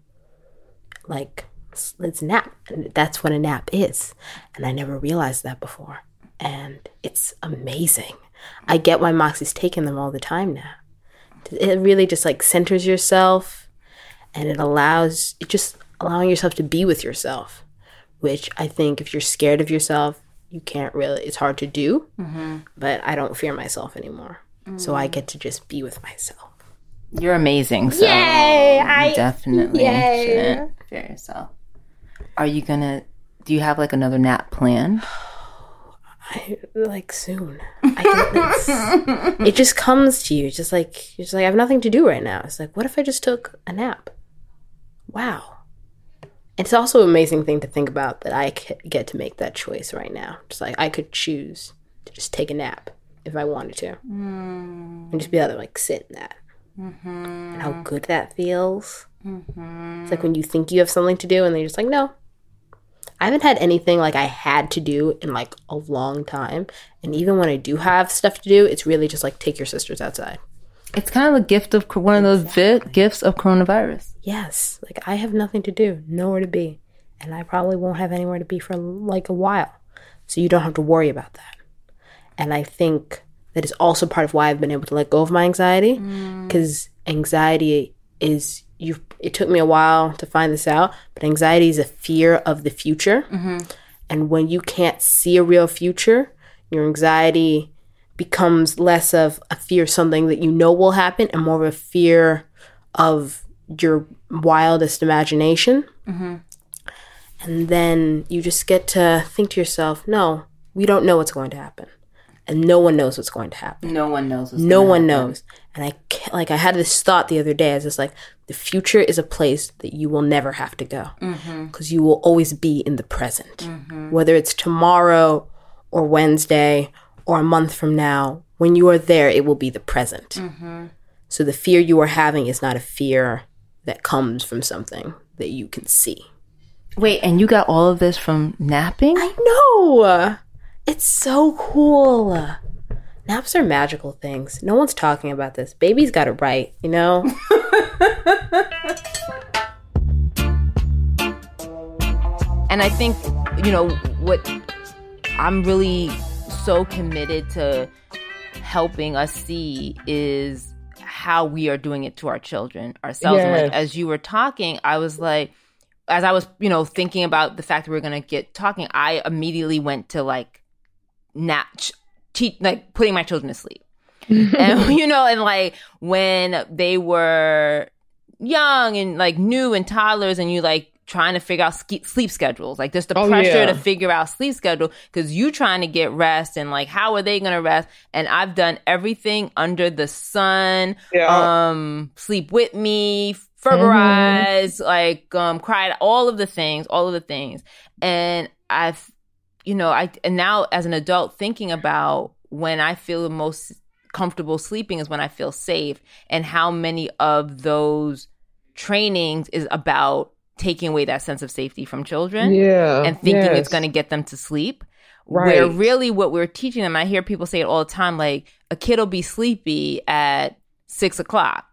Speaker 5: Like, let's, let's nap. And that's what a nap is. And I never realized that before. And it's amazing. I get why Moxie's taking them all the time now. It really just like centers yourself and it allows, it just allowing yourself to be with yourself, which I think if you're scared of yourself, you can't really, it's hard to do mm-hmm. but I don't fear myself anymore. So I mm. get to just be with myself.
Speaker 1: You're amazing. So Yay! I definitely shouldn't fear yourself. Are you gonna? Do you have like another nap plan?
Speaker 5: I like soon. I it just comes to you. It's just like you're just like I have nothing to do right now. It's like what if I just took a nap? Wow. It's also an amazing thing to think about that I get to make that choice right now. Just like I could choose to just take a nap if I wanted to, hmm. and just be able to like sit in that, mm-hmm. and how good that feels. Mm-hmm. It's like when you think you have something to do, and they're just like, no, I haven't had anything like I had to do in like a long time. And even when I do have stuff to do, it's really just like take your sisters outside.
Speaker 1: It's kind of a gift of one of those vi- gifts of coronavirus.
Speaker 5: Yes, like I have nothing to do, nowhere to be, and I probably won't have anywhere to be for like a while. So you don't have to worry about that. And I think that is also part of why I've been able to let go of my anxiety mm. because anxiety is you it took me a while to find this out, but anxiety is a fear of the future. Mm-hmm. And when you can't see a real future, your anxiety becomes less of fear something that you know will happen and more of a fear of your wildest imagination. Mm-hmm. And then you just get to think to yourself, no, we don't know what's going to happen. And no one knows what's going to happen.
Speaker 1: No one knows. What's
Speaker 5: No one
Speaker 1: happen.
Speaker 5: knows. And I can't, like I had this thought the other day. I was just like, the future is a place that you will never have to go mm-hmm. because you will always be in the present, mm-hmm. whether it's tomorrow or Wednesday or a month from now. When you are there, it will be the present. Mm-hmm. So the fear you are having is not a fear that comes from something that you can see.
Speaker 1: Wait, and you got all of this from napping?
Speaker 5: I know. It's so cool. Naps are magical things. No one's talking about this. Baby's got it right, you know?
Speaker 1: And I think, you know, what I'm really so committed to helping us see is how we are doing it to our children ourselves. And like, as you were talking, I was like, as I was, you know, thinking about the fact that we are going to get talking, I immediately went to like, nap, ch- cheat, like putting my children to sleep. and you know, and like when they were young and like new and toddlers, and you like trying to figure out ske- sleep schedules, like there's the
Speaker 4: Oh,
Speaker 1: pressure
Speaker 4: yeah.
Speaker 1: to figure out sleep schedule because you trying to get rest and like how are they gonna rest? And I've done everything under the sun.
Speaker 4: Yeah.
Speaker 1: Um, sleep with me, Ferberize, like um, cried, all of the things, all of the things, and I've you know, I and now as an adult thinking about when I feel the most comfortable sleeping is when I feel safe and how many of those trainings is about taking away that sense of safety from children
Speaker 4: yeah.
Speaker 1: and thinking it's going to get them to sleep.
Speaker 4: Right.
Speaker 1: Where really what we're teaching them, I hear people say it all the time, like a kid will be sleepy at six o'clock,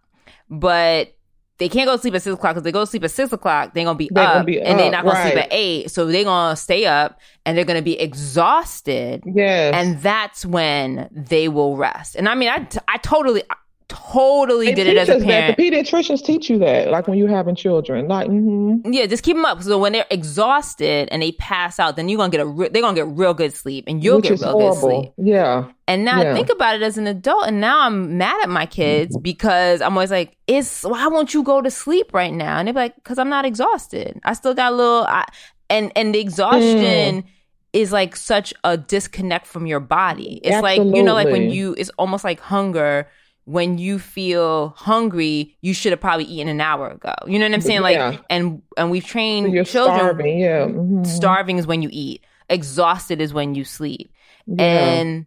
Speaker 1: but they can't go to sleep at six o'clock because they go to sleep at six o'clock, they're gonna be
Speaker 4: They're
Speaker 1: up,
Speaker 4: gonna be
Speaker 1: and they're not gonna sleep at eight, so they're gonna stay up and they're gonna be exhausted,
Speaker 4: Yes.
Speaker 1: and that's when they will rest. And I mean, I, I totally, totally
Speaker 4: They
Speaker 1: did it as a parent.
Speaker 4: That. The pediatricians teach you that, like when you're having children. Like, hmm
Speaker 1: Yeah, just keep them up. So when they're exhausted and they pass out, then you're gonna get a re- they're gonna get real good sleep, and you'll
Speaker 4: which
Speaker 1: get real good sleep.
Speaker 4: Yeah.
Speaker 1: And now I think about it as an adult, and now I'm mad at my kids because I'm always like, "It's why won't you go to sleep right now?" And they're like, "Cause I'm not exhausted. I still got a little." I, and and the exhaustion is like such a disconnect from your body. It's like you know, like when you, it's almost like hunger. When you feel hungry, you should have probably eaten an hour ago. You know what I'm saying? Like,
Speaker 4: Yeah.
Speaker 1: and and we've trained
Speaker 4: You're
Speaker 1: children.
Speaker 4: starving. Yeah. mhm.
Speaker 1: Starving is when you eat. Exhausted is when you sleep
Speaker 4: Yeah.
Speaker 1: and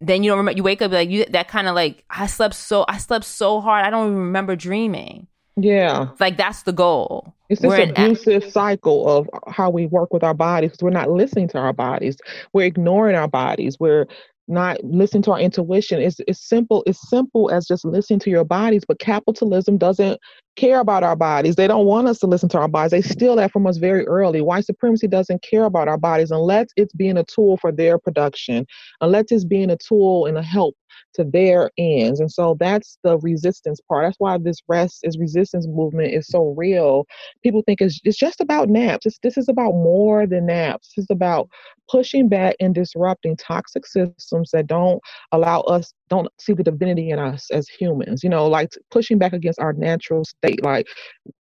Speaker 1: then you don't remember you wake up like you that kind of like i slept so i slept so hard i don't even remember dreaming
Speaker 4: yeah.
Speaker 1: like that's the goal
Speaker 4: It's this
Speaker 1: We're
Speaker 4: abusive cycle of how we work with our bodies because we're not listening to our bodies. We're ignoring our bodies. We're not listening to our intuition. It's it's simple. It's simple as just listening to your bodies. But capitalism doesn't care about our bodies. They don't want us to listen to our bodies. They steal that from us very early. White supremacy doesn't care about our bodies unless it's being a tool for their production, unless it's being a tool and a help to their ends. And so that's the resistance part. That's why this rest is resistance movement is so real. People think it's, it's just about naps. It's, this is about more than naps. This is about pushing back and disrupting toxic systems that don't allow us, don't see the divinity in us as humans. You know, like pushing back against our natural state. Like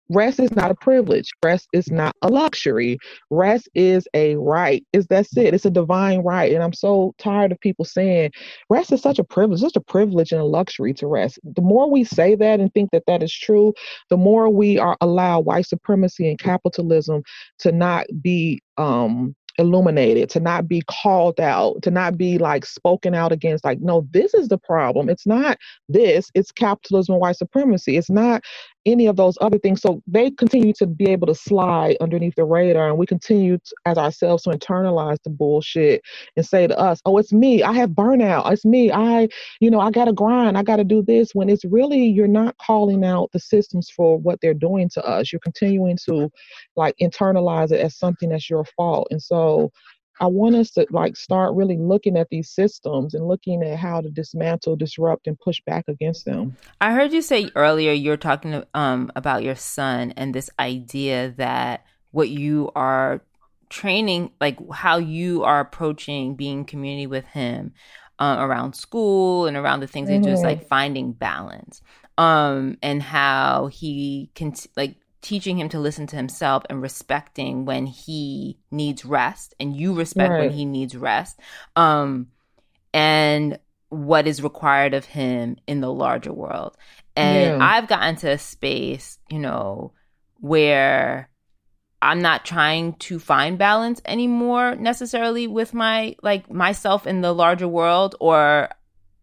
Speaker 4: rest is not a privilege. Rest is not a luxury. Rest is a right. Is that's it. It's a divine right. And I'm so tired of people saying rest is such a privilege, such a privilege and a luxury to rest. The more we say that and think that that is true, the more we are allow white supremacy and capitalism to not be um illuminated to not be called out to not be like spoken out against like no this is the problem it's not this it's capitalism and white supremacy it's not any of those other things. So they continue to be able to slide underneath the radar, and we continue to, as ourselves to internalize the bullshit and say to us, "Oh, it's me. I have burnout. It's me. I, you know, I got to grind. I got to do this." When it's really you're not calling out the systems for what they're doing to us. You're continuing to like internalize it as something that's your fault, and so I want us to like start really looking at these systems and looking at how to dismantle, disrupt, and push back against them.
Speaker 1: I heard you say earlier you're talking um, about your son and this idea that what you are training, like how you are approaching being community with him uh, around school and around the things mm-hmm. that just like finding balance, um, and how he can like teaching him to listen to himself and respecting when he needs rest and you respect right. when he needs rest um and what is required of him in the larger world and yeah. i've gotten to a space you know where i'm not trying to find balance anymore necessarily with my like myself in the larger world or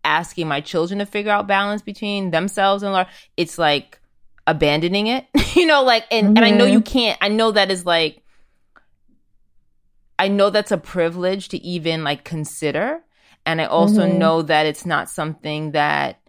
Speaker 1: asking my children to figure out balance between themselves and large it's like abandoning it you know like and, mm-hmm. and i know you mm-hmm. can't i know that is like i know that's a privilege to even like consider and i also mm-hmm. know that it's not something that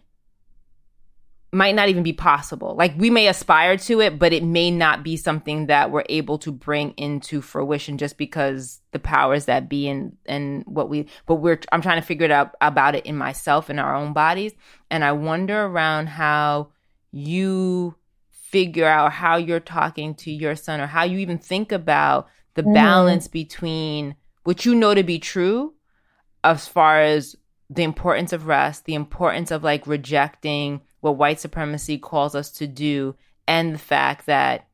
Speaker 1: might not even be possible like we may aspire to it but it may not be something that we're able to bring into fruition just because the powers that be and and what we but we're i'm trying to figure it out about it in myself in our own bodies and i wonder around how you figure out how you're talking to your son or how you even think about the mm. balance between what you know to be true as far as the importance of rest, the importance of like rejecting what white supremacy calls us to do, and the fact that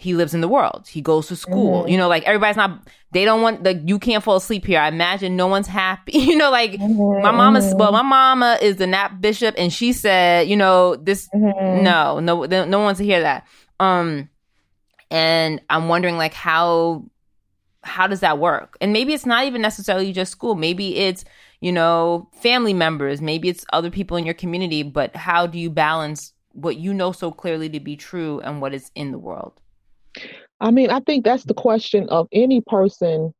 Speaker 1: he lives in the world. He goes to school. Mm-hmm. You know, like everybody's not they don't want like you can't fall asleep here. I imagine no one's happy. you know, like mm-hmm. my mama's mm-hmm. well, my mama is the Nap Bishop and she said, you know, this mm-hmm. no, no no one wants to hear that. Um and I'm wondering like how how does that work? And maybe it's not even necessarily just school. Maybe it's, you know, family members, maybe it's other people in your community, but how do you balance what you know so clearly to be true and what is in the world?
Speaker 4: I mean, I think that's the question of any person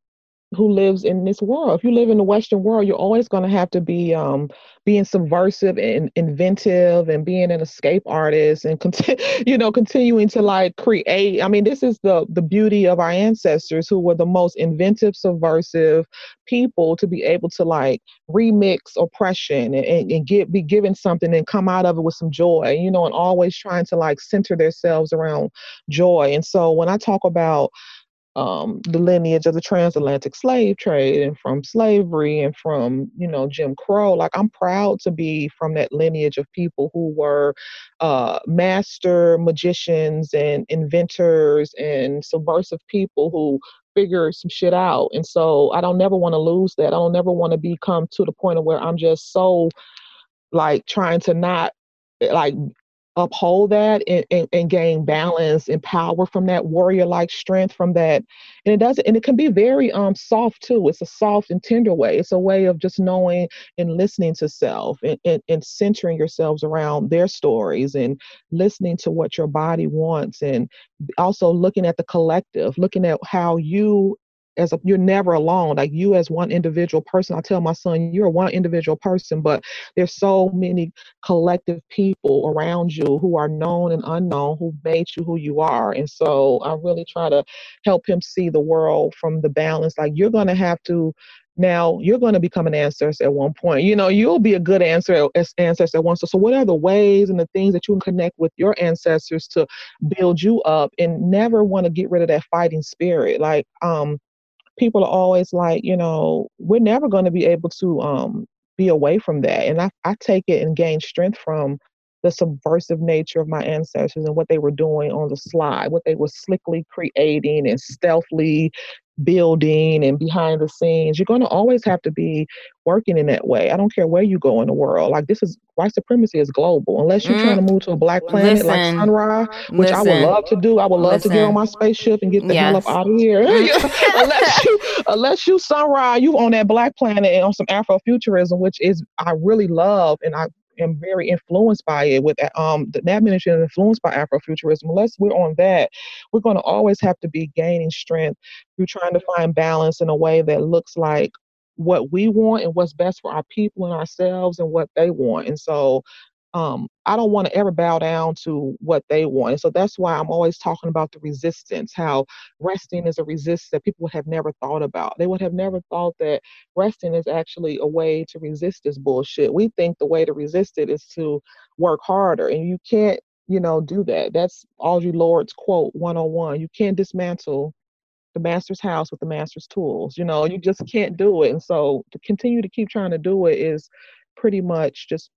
Speaker 4: who lives in this world. If you live in the Western world, you're always going to have to be um, being subversive and inventive and being an escape artist and you know continuing to like create. I mean, this is the the beauty of our ancestors who were the most inventive, subversive people to be able to like remix oppression and, and, and get be given something and come out of it with some joy. You know, and always trying to like center themselves around joy. And so when I talk about um, the lineage of the transatlantic slave trade and from slavery and from you know Jim Crow. Like I'm proud to be from that lineage of people who were uh, master magicians and inventors and subversive people who figure some shit out. And so I don't never want to lose that. I don't never want to become to the point of where I'm just so like trying to not like uphold that and, and, and, gain balance and power from that warrior like strength from that. And it doesn't and it can be very um soft too. It's a soft and tender way. It's a way of just knowing and listening to self and, and, and centering yourselves around their stories and listening to what your body wants and also looking at the collective looking at how you as a you're never alone like you as one individual person i tell my son you're one individual person but there's so many collective people around you who are known and unknown who made you who you are and so i really try to help him see the world from the balance like you're going to have to now you're going to become an ancestor at one point. You know, you'll be a good answer ancestor at once. So, so what are the ways and the things that you can connect with your ancestors to build you up and never want to get rid of that fighting spirit? Like, um, people are always like, you know, we're never going to be able to um, be away from that. And I, I take it and gain strength from the subversive nature of my ancestors and what they were doing on the slide, what they were slickly creating and stealthily building and behind the scenes. You're going to always have to be working in that way. I don't care where you go in the world. Like this is white supremacy is global. Unless you're mm. trying to move to a black planet
Speaker 1: listen,
Speaker 4: like Sun Ra, which
Speaker 1: listen,
Speaker 4: I would love to do. I would love listen. to get on my spaceship and get the yes. hell up out of here. unless you unless you Sun Ra, you on that black planet and on some Afrofuturism, which is I really love and I am very influenced by it. With um, the NAB is influenced by Afrofuturism. Unless we're on that, we're going to always have to be gaining strength through trying to find balance in a way that looks like what we want and what's best for our people and ourselves and what they want. And so um, I don't want to ever bow down to what they want. And so that's why I'm always talking about the resistance, how resting is a resistance that people would have never thought about. They would have never thought that resting is actually a way to resist this bullshit. We think the way to resist it is to work harder, and you can't, you know, do that. That's Audre Lorde's quote 101. You can't dismantle the master's house with the master's tools. You know, you just can't do it. And so to continue to keep trying to do it is pretty much just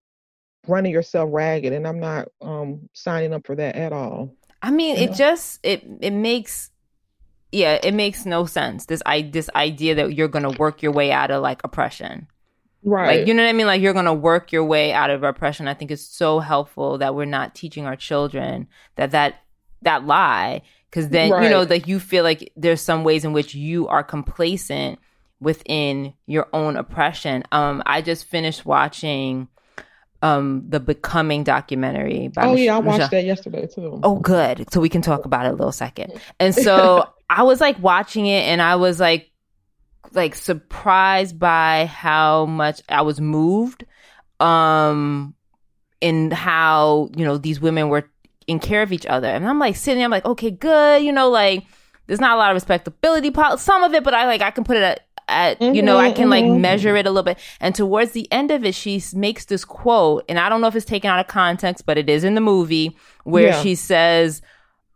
Speaker 4: running yourself ragged and i'm not um signing up for that at all.
Speaker 1: I mean it know? just it it makes yeah it makes no sense this i this idea that you're gonna work your way out of like oppression.
Speaker 4: Right.
Speaker 1: like you know what i mean? Like you're gonna work your way out of oppression. I think it's so helpful that we're not teaching our children that that that lie because then right. you know like you feel like there's some ways in which you are complacent within your own oppression. Um i just finished watching um the Becoming documentary.
Speaker 4: By oh Mich- yeah, I watched Michelle. that yesterday too.
Speaker 1: Oh, good. So we can talk about it a little second. And so I was like watching it, and I was like, like surprised by how much I was moved, um, in how you know these women were in care of each other, and I'm like sitting, there, I'm like, okay, good, you know, like there's not a lot of respectability, some of it, but I like I can put it at at mm-hmm, you know i can like mm-hmm. measure it a little bit and towards the end of it she makes this quote and i don't know if it's taken out of context but it is in the movie where yeah. she says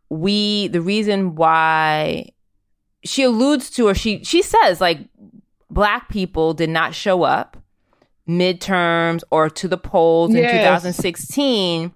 Speaker 1: we the reason why she alludes to or she she says like black people did not show up midterms or to the polls yes. in 2016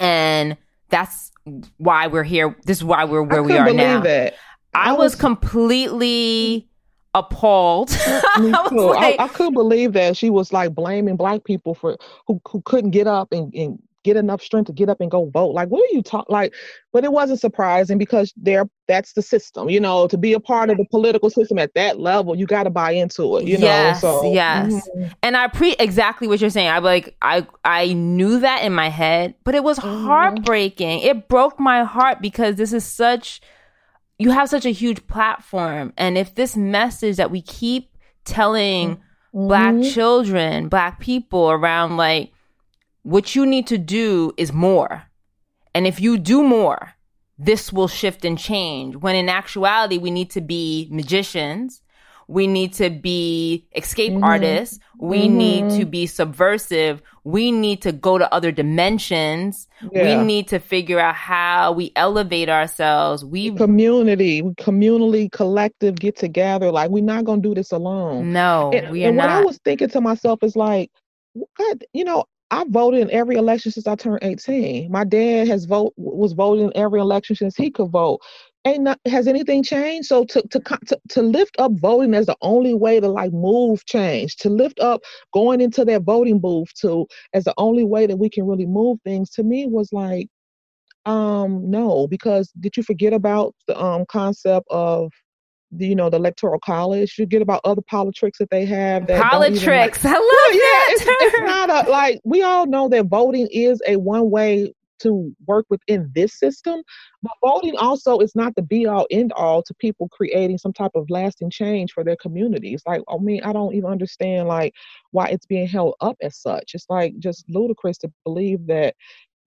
Speaker 1: and that's why we're here this is why we're where we are now it. I, I was, was completely appalled.
Speaker 4: I, like, I, I, couldn't believe that she was like blaming black people for who, who couldn't get up and, and get enough strength to get up and go vote. Like, what are you talking? Like, but it wasn't surprising because there that's the system. You know, to be a part of the political system at that level, you got to buy into it. You
Speaker 1: yes,
Speaker 4: know,
Speaker 1: so yes. Mm-hmm. And I pre exactly what you're saying. I like I I knew that in my head, but it was mm-hmm. heartbreaking. It broke my heart because this is such you have such a huge platform. And if this message that we keep telling mm-hmm. black children, black people around like what you need to do is more. And if you do more, this will shift and change. When in actuality, we need to be magicians we need to be escape mm-hmm. artists. We mm-hmm. need to be subversive. We need to go to other dimensions. Yeah. We need to figure out how we elevate ourselves. We
Speaker 4: community, communally, collective get together. Like we're not gonna do this alone.
Speaker 1: No,
Speaker 4: and,
Speaker 1: we are
Speaker 4: and
Speaker 1: not.
Speaker 4: what I was thinking to myself is like, you know, I voted in every election since I turned 18. My dad has vote was voting in every election since he could vote ain't not, has anything changed? So to, to to to lift up voting as the only way to like move change. To lift up going into that voting booth to as the only way that we can really move things to me was like um no because did you forget about the um concept of the, you know the electoral college? You get about other politics that they have that
Speaker 1: politics. like, i love well, yeah,
Speaker 4: it's, it's, not a like we all know that voting is a one way to work within this system. But voting also is not the be all end all to people creating some type of lasting change for their communities. Like, I mean, I don't even understand like why it's being held up as such. It's like just ludicrous to believe that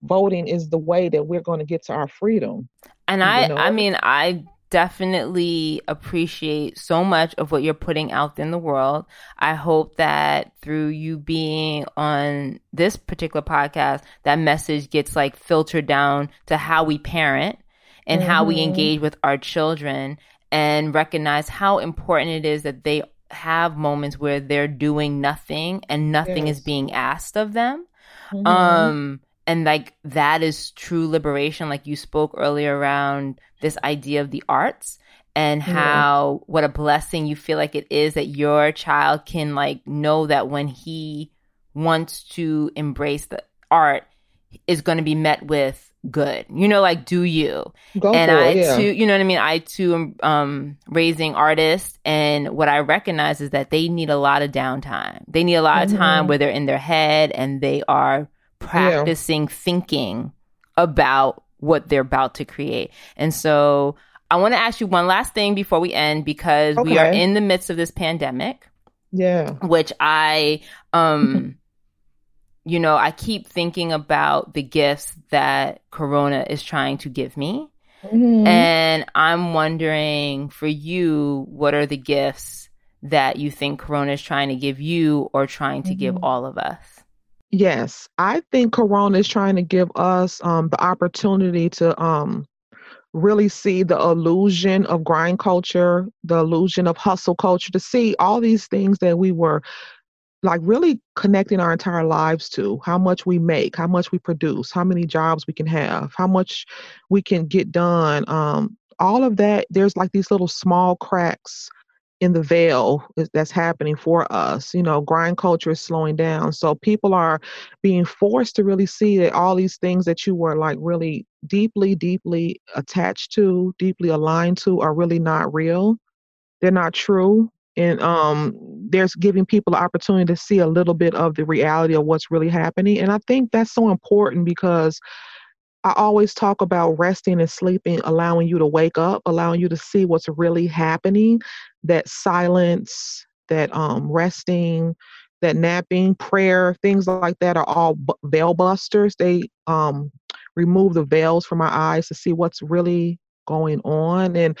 Speaker 4: voting is the way that we're going to get to our freedom.
Speaker 1: And I, know? I mean, I definitely appreciate so much of what you're putting out in the world. I hope that through you being on this particular podcast, that message gets like filtered down to how we parent and mm-hmm. how we mm-hmm. engage with our children and recognize how important it is that they have moments where they're doing nothing and nothing yes. is being asked of them. Mm-hmm. Um and like that is true liberation like you spoke earlier around this idea of the arts and how yeah. what a blessing you feel like it is that your child can like know that when he wants to embrace the art is going to be met with good. You know, like do you?
Speaker 4: Go
Speaker 1: and I
Speaker 4: it. Yeah.
Speaker 1: too, you know what I mean? I too am um, raising artists, and what I recognize is that they need a lot of downtime. They need a lot of time where they're in their head and they are practicing thinking about what they're about to create. And so I want to ask you one last thing before we end because we are in the midst of this pandemic
Speaker 4: yeah.
Speaker 1: which I um you know, I keep thinking about the gifts that corona is trying to give me.
Speaker 4: Mhm.
Speaker 1: And I'm wondering for you, what are the gifts that you think corona is trying to give you or trying to give
Speaker 4: Mhm.
Speaker 1: all of us?
Speaker 4: Yes, I think Corona is trying to give us um, the opportunity to um, really see the illusion of grind culture, the illusion of hustle culture, to see all these things that we were like really connecting our entire lives to how much we make, how much we produce, how many jobs we can have, how much we can get done. Um, all of that, there's like these little small cracks in the veil that's happening for us. You know, grind culture is slowing down. So people are being forced to really see that all these things that you were like really deeply, deeply attached to, deeply aligned to are really not real. They're not true. And um, there's giving people the opportunity to see a little bit of the reality of what's really happening. And I think that's so important because I always talk about resting and sleeping, allowing you to wake up, allowing you to see what's really happening. That silence, that um, resting, that napping, prayer, things like that are all bu- veil busters. They um, remove the veils from our eyes to see what's really going on. And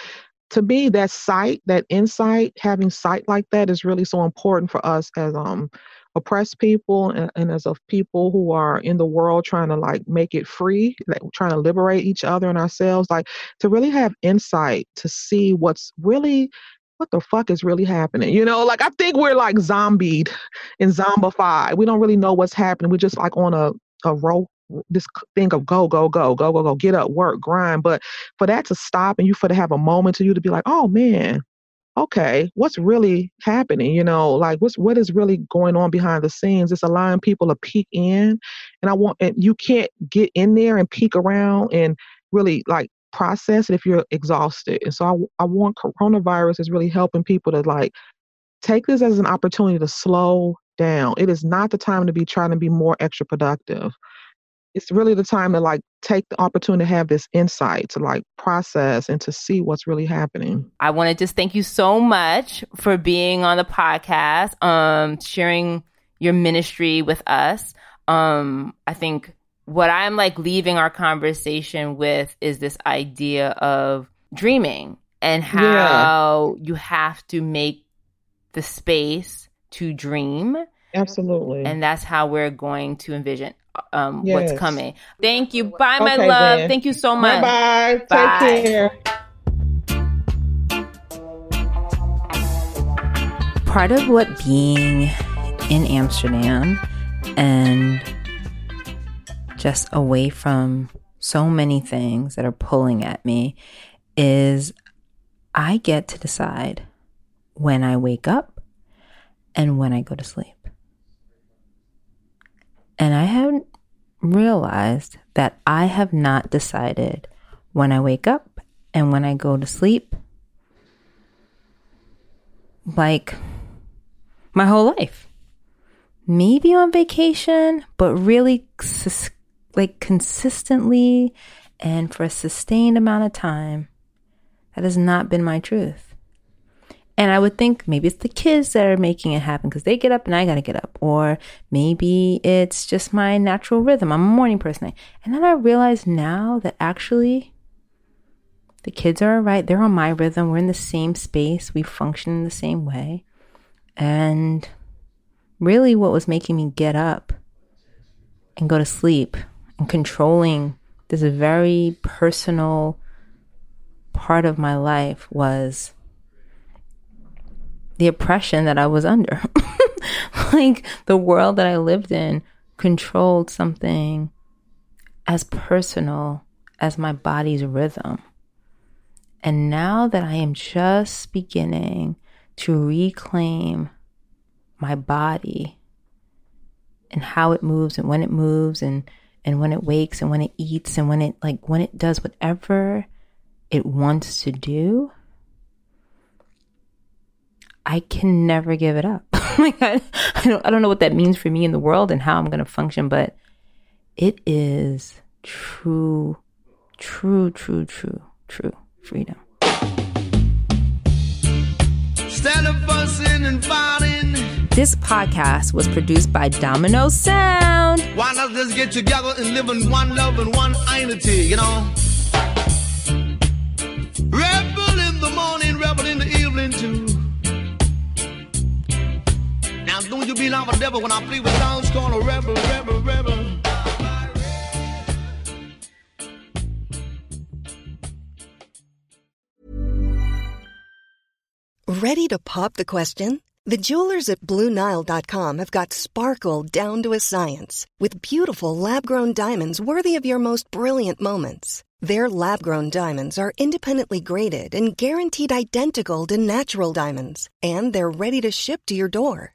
Speaker 4: to me, that sight, that insight, having sight like that is really so important for us as um oppressed people and, and as of people who are in the world trying to like make it free, like trying to liberate each other and ourselves, like to really have insight to see what's really what the fuck is really happening? You know, like I think we're like zombied and zombified. We don't really know what's happening. We're just like on a a roll this thing of go go go go go go get up work grind but for that to stop and you for to have a moment to you to be like oh man okay what's really happening you know like what's what is really going on behind the scenes? It's allowing people to peek in and i want and you can't get in there and peek around and really like process it if you're exhausted and so i, I want coronavirus is really helping people to like take this as an opportunity to slow down. It is not the time to be trying to be more extra productive it's really the time to like take the opportunity to have this insight to like process and to see what's really happening
Speaker 1: I want to just thank you so much for being on the podcast, um, sharing your ministry with us. Um, I think what I'm like leaving our conversation with is this idea of dreaming and how you have to make the space to dream.
Speaker 4: absolutely
Speaker 1: And that's how we're going to envision um,
Speaker 4: Yes.
Speaker 1: what's coming. Thank you. Bye, my
Speaker 4: Okay,
Speaker 1: love.
Speaker 4: then.
Speaker 1: Thank you so much.
Speaker 4: bye bye
Speaker 1: Bye.
Speaker 4: take care
Speaker 1: part of what being in Amsterdam and just away from so many things that are pulling at me is I get to decide when I wake up and when I go to sleep. And I haven't realized that I have not decided when I wake up and when I go to sleep like my whole life. Maybe on vacation, but really like consistently and for a sustained amount of time. That has not been my truth. And I would think maybe it's the kids that are making it happen because they get up and I got to get up. Or maybe it's just my natural rhythm. I'm a morning person. And then I realize now that actually the kids are right. They're on my rhythm. We're in the same space. We function in the same way. And really, what was making me get up and go to sleep and controlling this very personal part of my life was the oppression that I was under. like the world that I lived in controlled something as personal as my body's rhythm. And now that I am just beginning to reclaim my body and how it moves and when it moves and and when it wakes and when it eats and when it like when it does whatever it wants to do, I can never give it up. like I, I don't I don't know what that means for me in the world and how I'm going to function, but it is true, true, true, true, true freedom.
Speaker 3: and fighting.
Speaker 1: This podcast was produced by Domino Sound.
Speaker 3: Why not just get together and live in one love and one unity, you know? Rebel you be like a devil when I play with sounds called a rebel, rebel, rebel.
Speaker 6: Ready to pop the question? The jewelers at BlueNile.com have got sparkle down to a science with beautiful lab grown diamonds worthy of your most brilliant moments. Their lab grown diamonds are independently graded and guaranteed identical to natural diamonds, and they're ready to ship to your door.